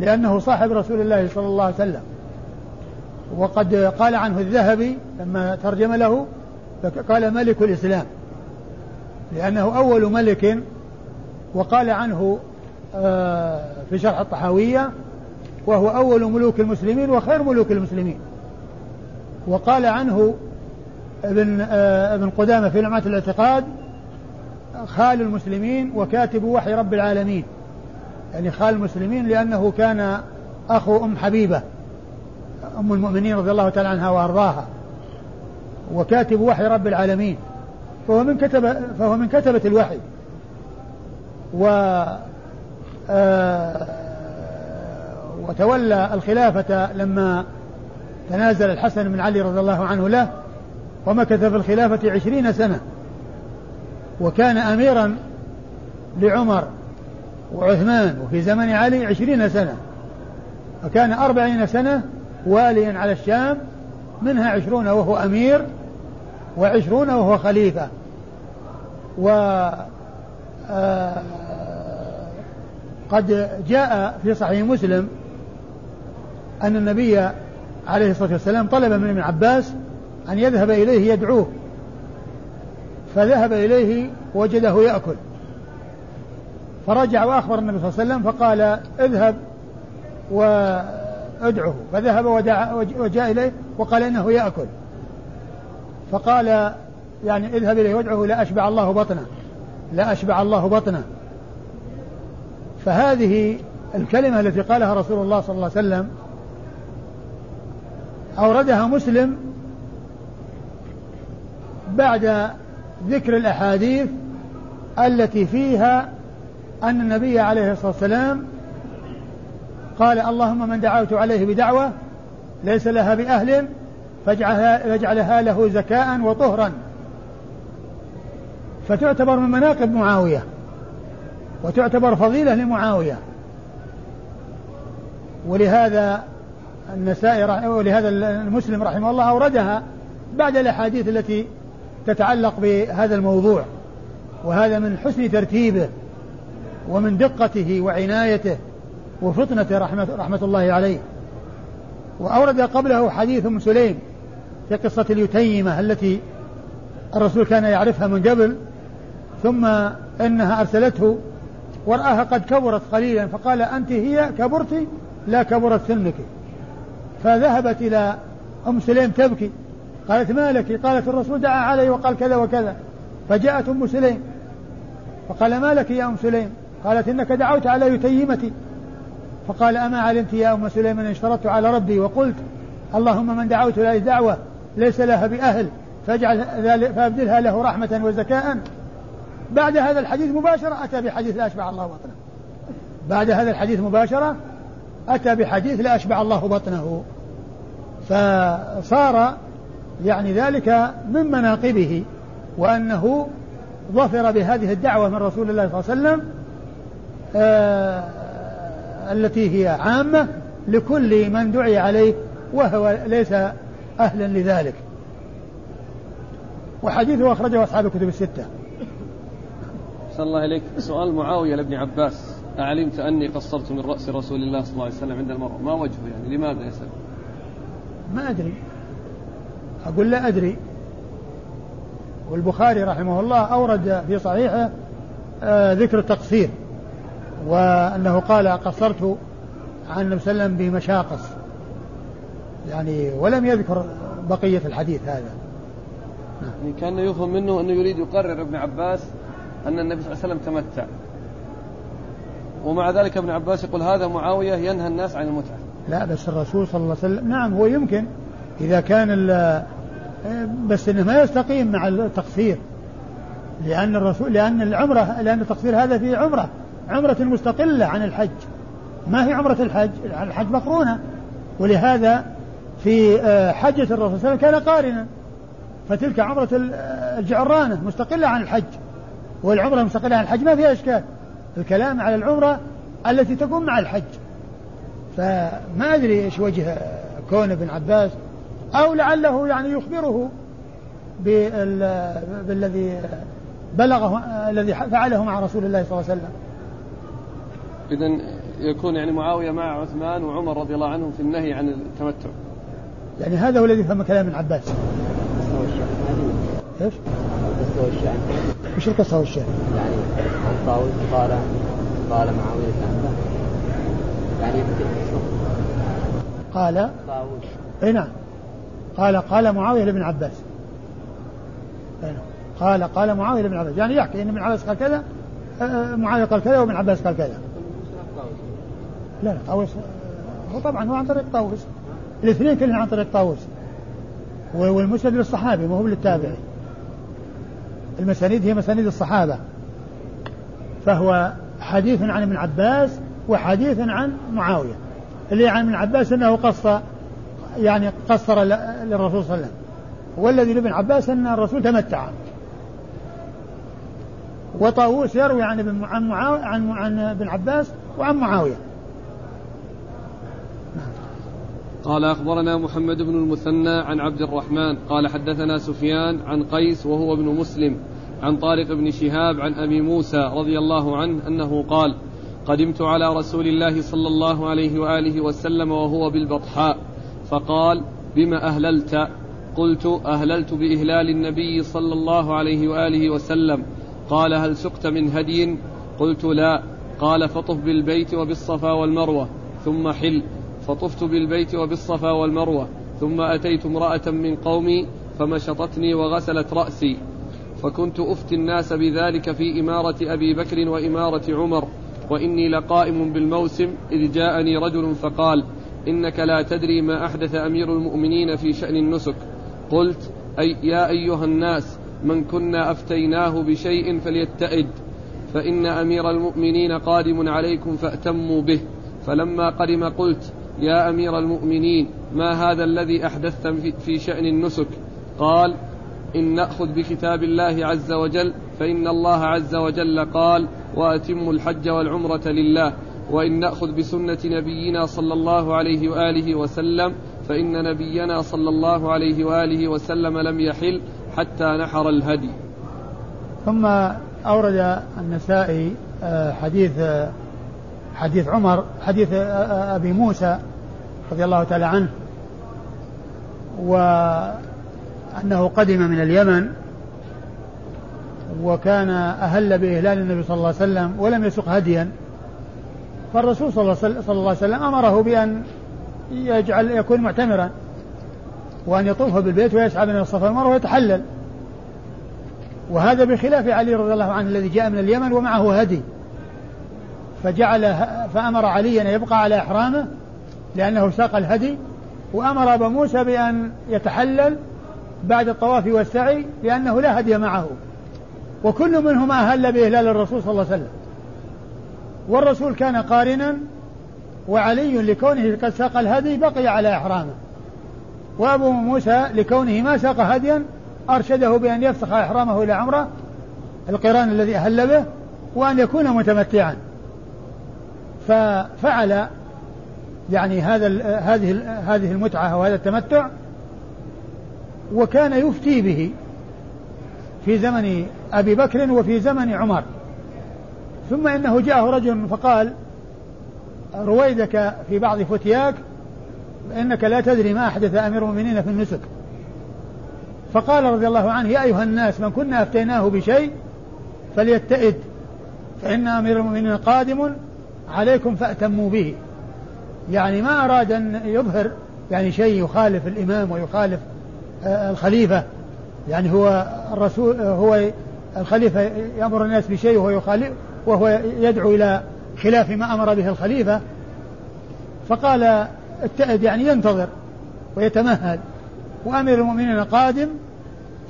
لأنه صاحب رسول الله صلى الله عليه وسلم. وقد قال عنه الذهبي لما ترجم له قال ملك الإسلام لأنه أول ملك وقال عنه آه، في شرح الطحاوية وهو أول ملوك المسلمين وخير ملوك المسلمين. وقال عنه ابن آه، ابن قدامة في لمعة الاعتقاد خال المسلمين وكاتب وحي رب العالمين. يعني خال المسلمين لأنه كان أخو أم حبيبة أم المؤمنين رضي الله تعالى عنها وأرضاها. وكاتب وحي رب العالمين. فهو من كتب فهو من كتبة الوحي. و آه، وتولى الخلافة لما تنازل الحسن بن علي رضي الله عنه له ومكث في الخلافة عشرين سنة. وكان أميرا لعمر وعثمان وفي زمن علي عشرين سنة. فكان أربعين سنة واليا على الشام منها عشرون وهو أمير وعشرون وهو خليفة. و آه، قد جاء في صحيح مسلم أن النبي عليه الصلاة والسلام طلب من ابن عباس أن يذهب إليه يدعوه. فذهب إليه وجده يأكل. فرجع وأخبر النبي صلى الله عليه وسلم فقال اذهب وادعه. فذهب ودعا وجاء إليه وقال إنه يأكل. فقال يعني اذهب إليه وادعه لا أشبع الله بطنه. لا أشبع الله بطنه. فهذه الكلمة التي قالها رسول الله صلى الله عليه وسلم أوردها مسلم بعد ذكر الأحاديث التي فيها أن النبي عليه الصلاة والسلام قال اللهم من دعوت عليه بدعوة ليس لها بأهل فاجعلها, فاجعلها له زكاء وطهرا. فتعتبر من مناقب معاوية وتعتبر فضيلة لمعاوية. ولهذا النسائي ولهذا المسلم رحمه الله أوردها بعد الأحاديث التي تتعلق بهذا الموضوع. وهذا من حسن ترتيبه ومن دقته وعنايته وفطنته رحمة, رحمة الله عليه. وأورد قبله حديث أم سليم في قصة اليتيمة التي الرسول كان يعرفها من قبل ثم إنها أرسلته ورآها قد كبرت قليلا فقال أنت هي كبرت لا كبرت سنك. فذهبت إلى أم سليم تبكي. قالت ما لك؟ قالت الرسول دعا علي وقال كذا وكذا. فجاءت أم سليم. فقال ما لك يا أم سليم؟ قالت إنك دعوت على يتيمتي. فقال أما علمت يا أم سليم أن اشترطت على ربي؟ وقلت اللهم من دعوت له دعوه ليس لها بأهل فاجعل فابدلها له رحمة وزكاء. بعد هذا الحديث مباشرة أتى بحديث لا أشبع الله بطنه. بعد هذا الحديث مباشرة أتى بحديث لا أشبع الله بطنه. فصار يعني ذلك من مناقبه وأنه ظفر بهذه الدعوة من رسول الله صلى الله عليه وسلم آه التي هي عامة لكل من دعي عليه وهو ليس أهلا لذلك. وحديثه أخرجه أصحاب الكتب الستة. أحسن الله إليك سؤال معاوية لابن عباس. أعلمت أني قصرت من رأس رسول الله صلى الله عليه وسلم عند المرأة ما وجهه يعني لماذا يسأل؟ ما أدري. أقول لا أدري. والبخاري رحمه الله أورد في صحيحه آه ذكر التقصير وأنه قال قصرت عن النبي صلى الله عليه وسلم بمشاقص. يعني ولم يذكر بقية الحديث هذا. يعني كان يفهم منه أنه يريد يقرر ابن عباس أن النبي صلى الله عليه وسلم تمتع. ومع ذلك ابن عباس يقول هذا معاوية ينهى الناس عن المتعة. لا بس الرسول صلى الله عليه وسلم نعم هو يمكن. إذا كان بس إنه ما يستقيم مع التقصير. لأن الرسول لأن العمرة لأن التقصير هذا في عمرة. عمرة مستقلة عن الحج. ما هي عمرة الحج؟ الحج مقرونة. ولهذا في آه، حجة الرسول صلى الله عليه وسلم كان قارنا. فتلك عمرة الجعرانة مستقلة عن الحج. والعمرة مستقلة عن الحج ما فيها إشكال. الكلام على العمرة التي تكون مع الحج. فما أدري إيش وجه كون ابن عباس أو لعله يعني يخبره بالذي بلغه الذي فعله مع رسول الله صلى الله عليه وسلم. إذا يكون يعني معاوية مع عثمان وعمر رضي الله عنهم في النهي عن التمتع. يعني هذا هو الذي فهم كلام ابن عباس. إيش؟ القصة والشأن وش القصة والشأن؟ يعني عن طاووس قال قال معاوية عن يعني قال طاووس. إي نعم. قال قال معاوية لابن عباس. نعم. قال قال معاوية لابن عباس. يعني يحكي إن ابن عباس قال كذا آه، آه، معاوية قال كذا وابن عباس قال كذا. لا لا طاووس. آه، هو طبعا هو عن طريق طاووس. الاثنين كلهم عن طريق طاووس. والمسند للصحابي ما هو للتابعي. المسانيد هي مسانيد الصحابة. فهو حديث عن ابن عباس وحديث عن معاوية. اللي عن ابن عباس أنه قص يعني قصر للرسول صلى الله عليه وسلم. والذي لابن عباس أن الرسول تمتع. وطاووس يروي عن ابن عن عن عن ابن عباس وعن معاوية. قال أخبرنا محمد بن المثنى عن عبد الرحمن قال حدثنا سفيان عن قيس وهو ابن مسلم عن طارق بن شهاب عن أبي موسى رضي الله عنه أنه قال قدمت على رسول الله صلى الله عليه وآله وسلم وهو بالبطحاء فقال بما أهللت؟ قلت أهللت بإهلال النبي صلى الله عليه وآله وسلم قال هل سقت من هدي؟ قلت لا قال فطف بالبيت وبالصفا والمروة ثم حل. فطفت بالبيت وبالصفا والمروة ثم أتيت امرأة من قومي فمشطتني وغسلت رأسي. فكنت أفتي الناس بذلك في إمارة أبي بكر وإمارة عمر وإني لقائم بالموسم إذ جاءني رجل فقال إنك لا تدري ما أحدث أمير المؤمنين في شأن النسك. قلت أي يا أيها الناس من كنا أفتيناه بشيء فليتئد فإن أمير المؤمنين قادم عليكم فأتموا به. فلما قدم قلت يا أمير المؤمنين ما هذا الذي أحدثت في شأن النسك؟ قال إن نأخذ بكتاب الله عز وجل فإن الله عز وجل قال وأتموا الحج والعمرة لله وإن نأخذ بسنة نبينا صلى الله عليه وآله وسلم فإن نبينا صلى الله عليه وآله وسلم لم يحل حتى نحر الهدي. ثم أورد النسائي آه، حديث آه، حديث عمر حديث آه، أبي موسى رضي الله تعالى عنه وأنه قدم من اليمن وكان أهل بإهلال النبي صلى الله عليه وسلم ولم يسق هديا فالرسول صلى الله عليه وسلم أمره بأن يجعل يكون معتمرا وأن يطوف بالبيت ويسعى بين الصفا والمروة ويتحلل. وهذا بخلاف علي رضي الله عنه الذي جاء من اليمن ومعه هدي. فجعل فأمر عليا أن يبقى على إحرامه لأنه ساق الهدي وأمر أبا موسى بأن يتحلل بعد الطواف والسعي لأنه لا هدي معه. وكل منهما أهل بإهلال الرسول صلى الله عليه وسلم. والرسول كان قارنا وعلي لكونه قد ساق الهدي بقي على إحرامه. وأبو موسى لكونه ما ساق هديا أرشده بأن يفسخ إحرامه إلى عمره القرآن الذي أهل به وأن يكون متمتعا. ففعل يعني هذا هذه هذه المتعة وهذا التمتع وكان يفتي به في زمن أبي بكر وفي زمن عمر. ثم إنه جاءه رجل فقال رويدك في بعض فتياك إنك لا تدري ما أحدث أمير المؤمنين في النسك. فقال رضي الله عنه يا أيها الناس من كنا أفتيناه بشيء فليتئد فإن أمير المؤمنين قادم عليكم فأتموا به. يعني ما أراد أن يظهر يعني شيء يخالف الإمام ويخالف آه، الخليفة. يعني هو الرسول هو الخليفة يأمر الناس بشيء وهو يخالف وهو يدعو إلى خلاف ما أمر به الخليفة. فقال اتئد يعني ينتظر ويتمهل وأمير المؤمنين قادم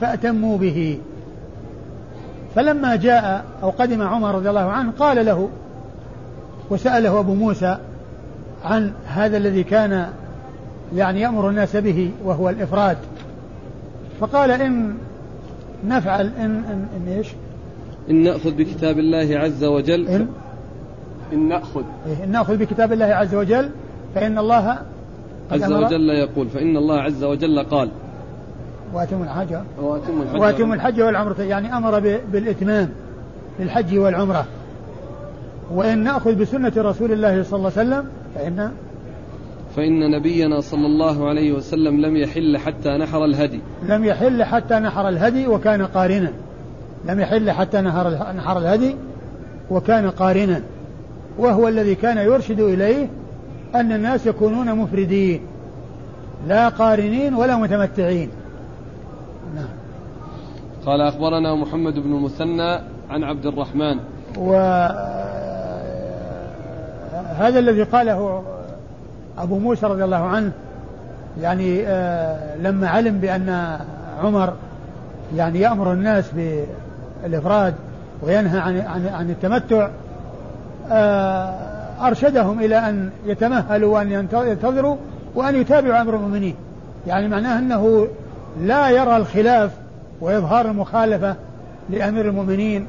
فأتموا به. فلما جاء أو قدم عمر رضي الله عنه قال له وسأله أبو موسى عن هذا الذي كان يعني يأمر الناس به وهو الإفراد. فقال إن نفعل إن, إن, إن إيش؟ إن نأخذ بكتاب الله عز وجل إن إن نأخذ. إيه إن نأخذ بكتاب الله عز وجل فإن الله عز وجل يقول فإن الله عز وجل قال. وأتم الحج. وأتم الحج. وأتم الحج والعمرة يعني أمر بالإتمام للحج والعمرة. وإن نأخذ بسنة رسول الله صلى الله عليه وسلم فإن فإن نبينا صلى الله عليه وسلم لم يحل حتى نحر الهدي. لم يحل حتى نحر الهدي وكان قارنا. لم يحل حتى نحر نحر الهدي وكان قارنا. وهو الذي كان يرشد إليه أن الناس يكونون مفردين لا قارنين ولا متمتعين. نعم. قال أخبرنا محمد بن المثنى عن عبد الرحمن. وهذا الذي قاله أبو موسى رضي الله عنه يعني آه، لما علم بأن عمر يعني يأمر الناس بالإفراد وينهى عن عن عن التمتع آه، أرشدهم إلى أن يتمهلوا وأن ينتظروا وأن يتابعوا أمر المؤمنين. يعني معناه أنه لا يرى الخلاف وإظهار المخالفة لأمير المؤمنين.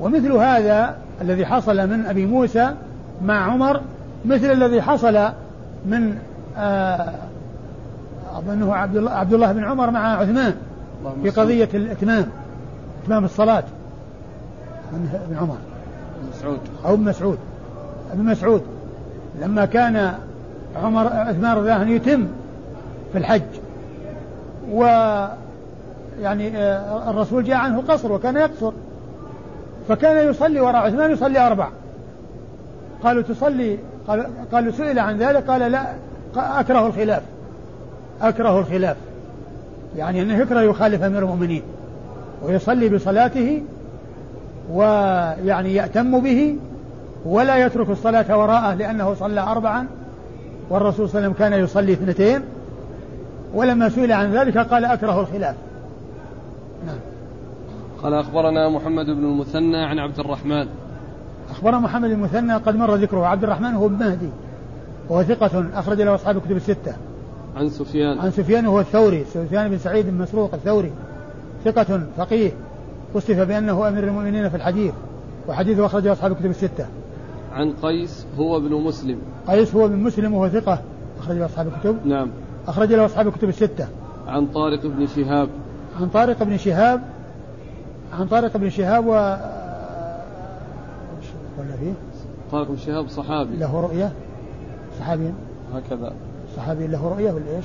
ومثل هذا الذي حصل من أبي موسى مع عمر مثل الذي حصل من أظنه عبد الله, عبد الله بن عمر مع عثمان في. قضية الإتمام إتمام الصلاة من ابن عمر. مسعود. أو ابن مسعود. ابن مسعود. لما كان عمر عثمان رضي الله عنه يتم في الحج و يعني آه، الرسول جاء عنه قصر وكان يقصر فكان يصلي وراء عثمان يصلي أربع. قالوا تصلي قال قالوا سئل عن ذلك قال لا أكره الخلاف. أكره الخلاف. يعني أنه يكره يخالف أمير المؤمنين. ويصلي بصلاته ويعني يأتم به ولا يترك الصلاة وراءه لأنه صلى أربعا والرسول صلى الله عليه وسلم كان يصلي اثنتين. ولما سئل عن ذلك قال أكره الخلاف. نعم. قال أخبرنا محمد بن المثنى عن عبد الرحمن. أخبر محمد المثنى قد مر ذكره. عبد الرحمن هو مهدي وهو ثقة أخرج له أصحاب الكتب الستة. عن سفيان. عن سفيان وهو الثوري سفيان بن سعيد بن مسروق الثوري ثقة فقيه. وصف بأنه أمير المؤمنين في الحديث وحديثه أخرجه أصحاب الكتب الستة. عن قيس هو ابن مسلم. قيس هو بن مسلم وهو ثقة أخرج له أصحاب الكتب. نعم. أخرج له أصحاب الكتب الستة. عن طارق بن شهاب. عن طارق بن شهاب عن طارق بن شهاب و قلنا فيه؟ طارق بن شهاب صحابي. له رؤية؟ صحابي. هكذا. صحابي له رؤية ولا إيش؟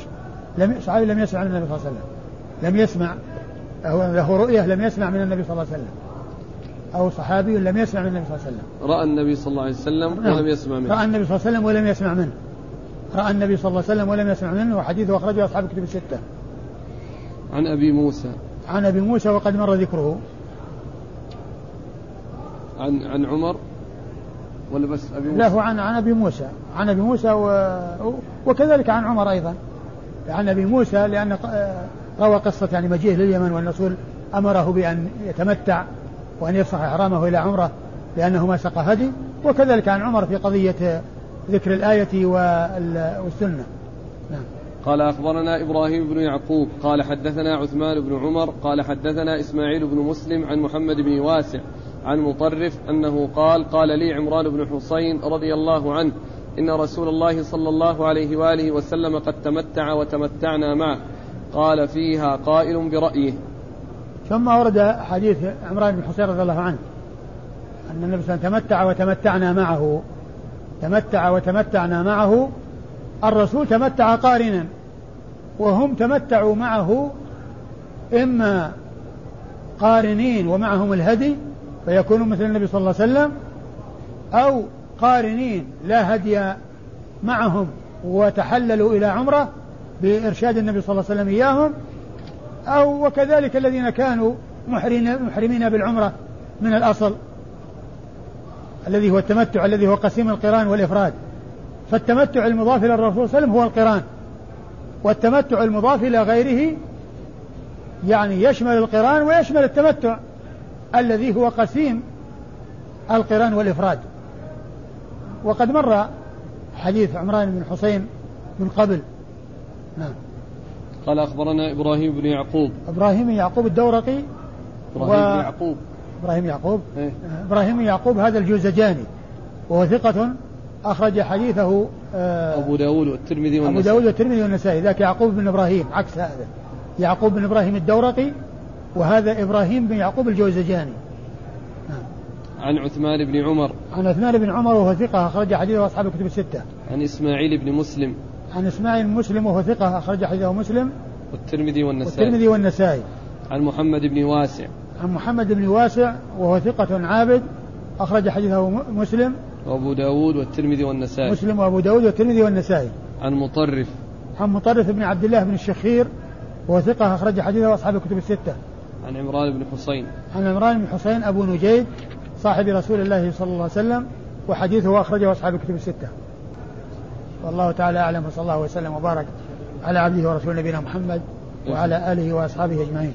لم صحابي لم يسمع من النبي صلى الله عليه وسلم. لم يسمع. أو له رؤية لم يسمع من النبي صلى الله عليه وسلم. أو صحابي لم يسمع من النبي صلى الله عليه وسلم. رأى النبي صلى الله عليه وسلم نعم. ولم يسمع منه. رأى النبي صلى الله عليه وسلم ولم يسمع منه. رأى النبي صلى الله عليه وسلم ولم يسمع منه. وحديثه أخرجه أصحاب الكتب الستة. عن أبي موسى. عن أبي موسى وقد مر ذكره. عن عن عمر. ولا بس أبي موسى؟ له عن عن أبي موسى. عن أبي موسى و... وكذلك عن عمر أيضا. عن أبي موسى لأن آه، روى قصة يعني مجيئه لليمن والرسول أمره بأن يتمتع وأن يفسخ إحرامه إلى عمرة لأنه ما سقى هدي. وكذلك عن عمر في قضية ذكر الآية وال- والسنة. نعم. قال أخبرنا إبراهيم بن يعقوب قال حدثنا عثمان بن عمر قال حدثنا إسماعيل بن مسلم عن محمد بن واسع عن مطرف أنه قال قال لي عمران بن حسين رضي الله عنه إن رسول الله صلى الله عليه وآله وسلم قد تمتع وتمتعنا معه. قال فيها قائل برأيه. ثم ورد حديث عمران بن حسين رضي الله عنه أن النبي صلى الله عليه وسلم تمتع وتمتعنا معه. تمتع وتمتعنا معه. الرسول تمتع قارنا وهم تمتعوا معه إما قارنين ومعهم الهدي فيكونوا مثل النبي صلى الله عليه وسلم أو قارنين لا هدي معهم وتحللوا إلى عمرة بإرشاد النبي صلى الله عليه وسلم إياهم أو وكذلك الذين كانوا محرمين بالعمرة من الأصل الذي هو التمتع الذي هو قسيم القرآن والإفراد. فالتمتع المضاف إلى الرسول صلى الله عليه وسلم هو القرآن والتمتع المضاف إلى غيره يعني يشمل القرآن ويشمل التمتع. الذي هو قسيم القرآن والإفراد. وقد مر حديث عمران بن حسين من قبل. نعم. قال أخبرنا إبراهيم بن يعقوب. إبراهيم يعقوب الدورقي إبراهيم و... بن يعقوب. إبراهيم يعقوب. إيه؟ إبراهيم يعقوب هذا الجوزجاني. وهو ثقة أخرج حديثه آه أبو داود والترمذي والنسائي. أبو داود والترمذي والنسائي ذاك يعقوب بن إبراهيم عكس هذا. يعقوب بن إبراهيم الدورقي وهذا إبراهيم بن يعقوب الجوزجاني. عن عثمان بن عمر. عن عثمان بن عمر وهو ثقة أخرج حديثه أصحاب الكتب الستة. عن إسماعيل بن مسلم. عن إسماعيل مسلم وهو ثقة أخرج حديثه مسلم. والترمذي والنسائي. والترمذي والنسائي. عن محمد بن واسع. عن محمد بن واسع وهو ثقة عابد أخرج حديثه مسلم. وأبو داود والترمذي والنسائي. مسلم وأبو داود والترمذي والنسائي. عن مطرف. عن مطرف بن عبد الله بن الشخير وهو ثقة أخرج حديثه أصحاب الكتب الستة. عن عمران بن حسين. عن عمران بن حسين أبو نجيد صاحب رسول الله صلى الله عليه وسلم وحديثه أخرجه أصحاب الكتب الستة. والله تعالى أعلم وصلى الله وسلم وبارك على عبده ورسوله نبينا محمد وعلى آله وأصحابه أجمعين.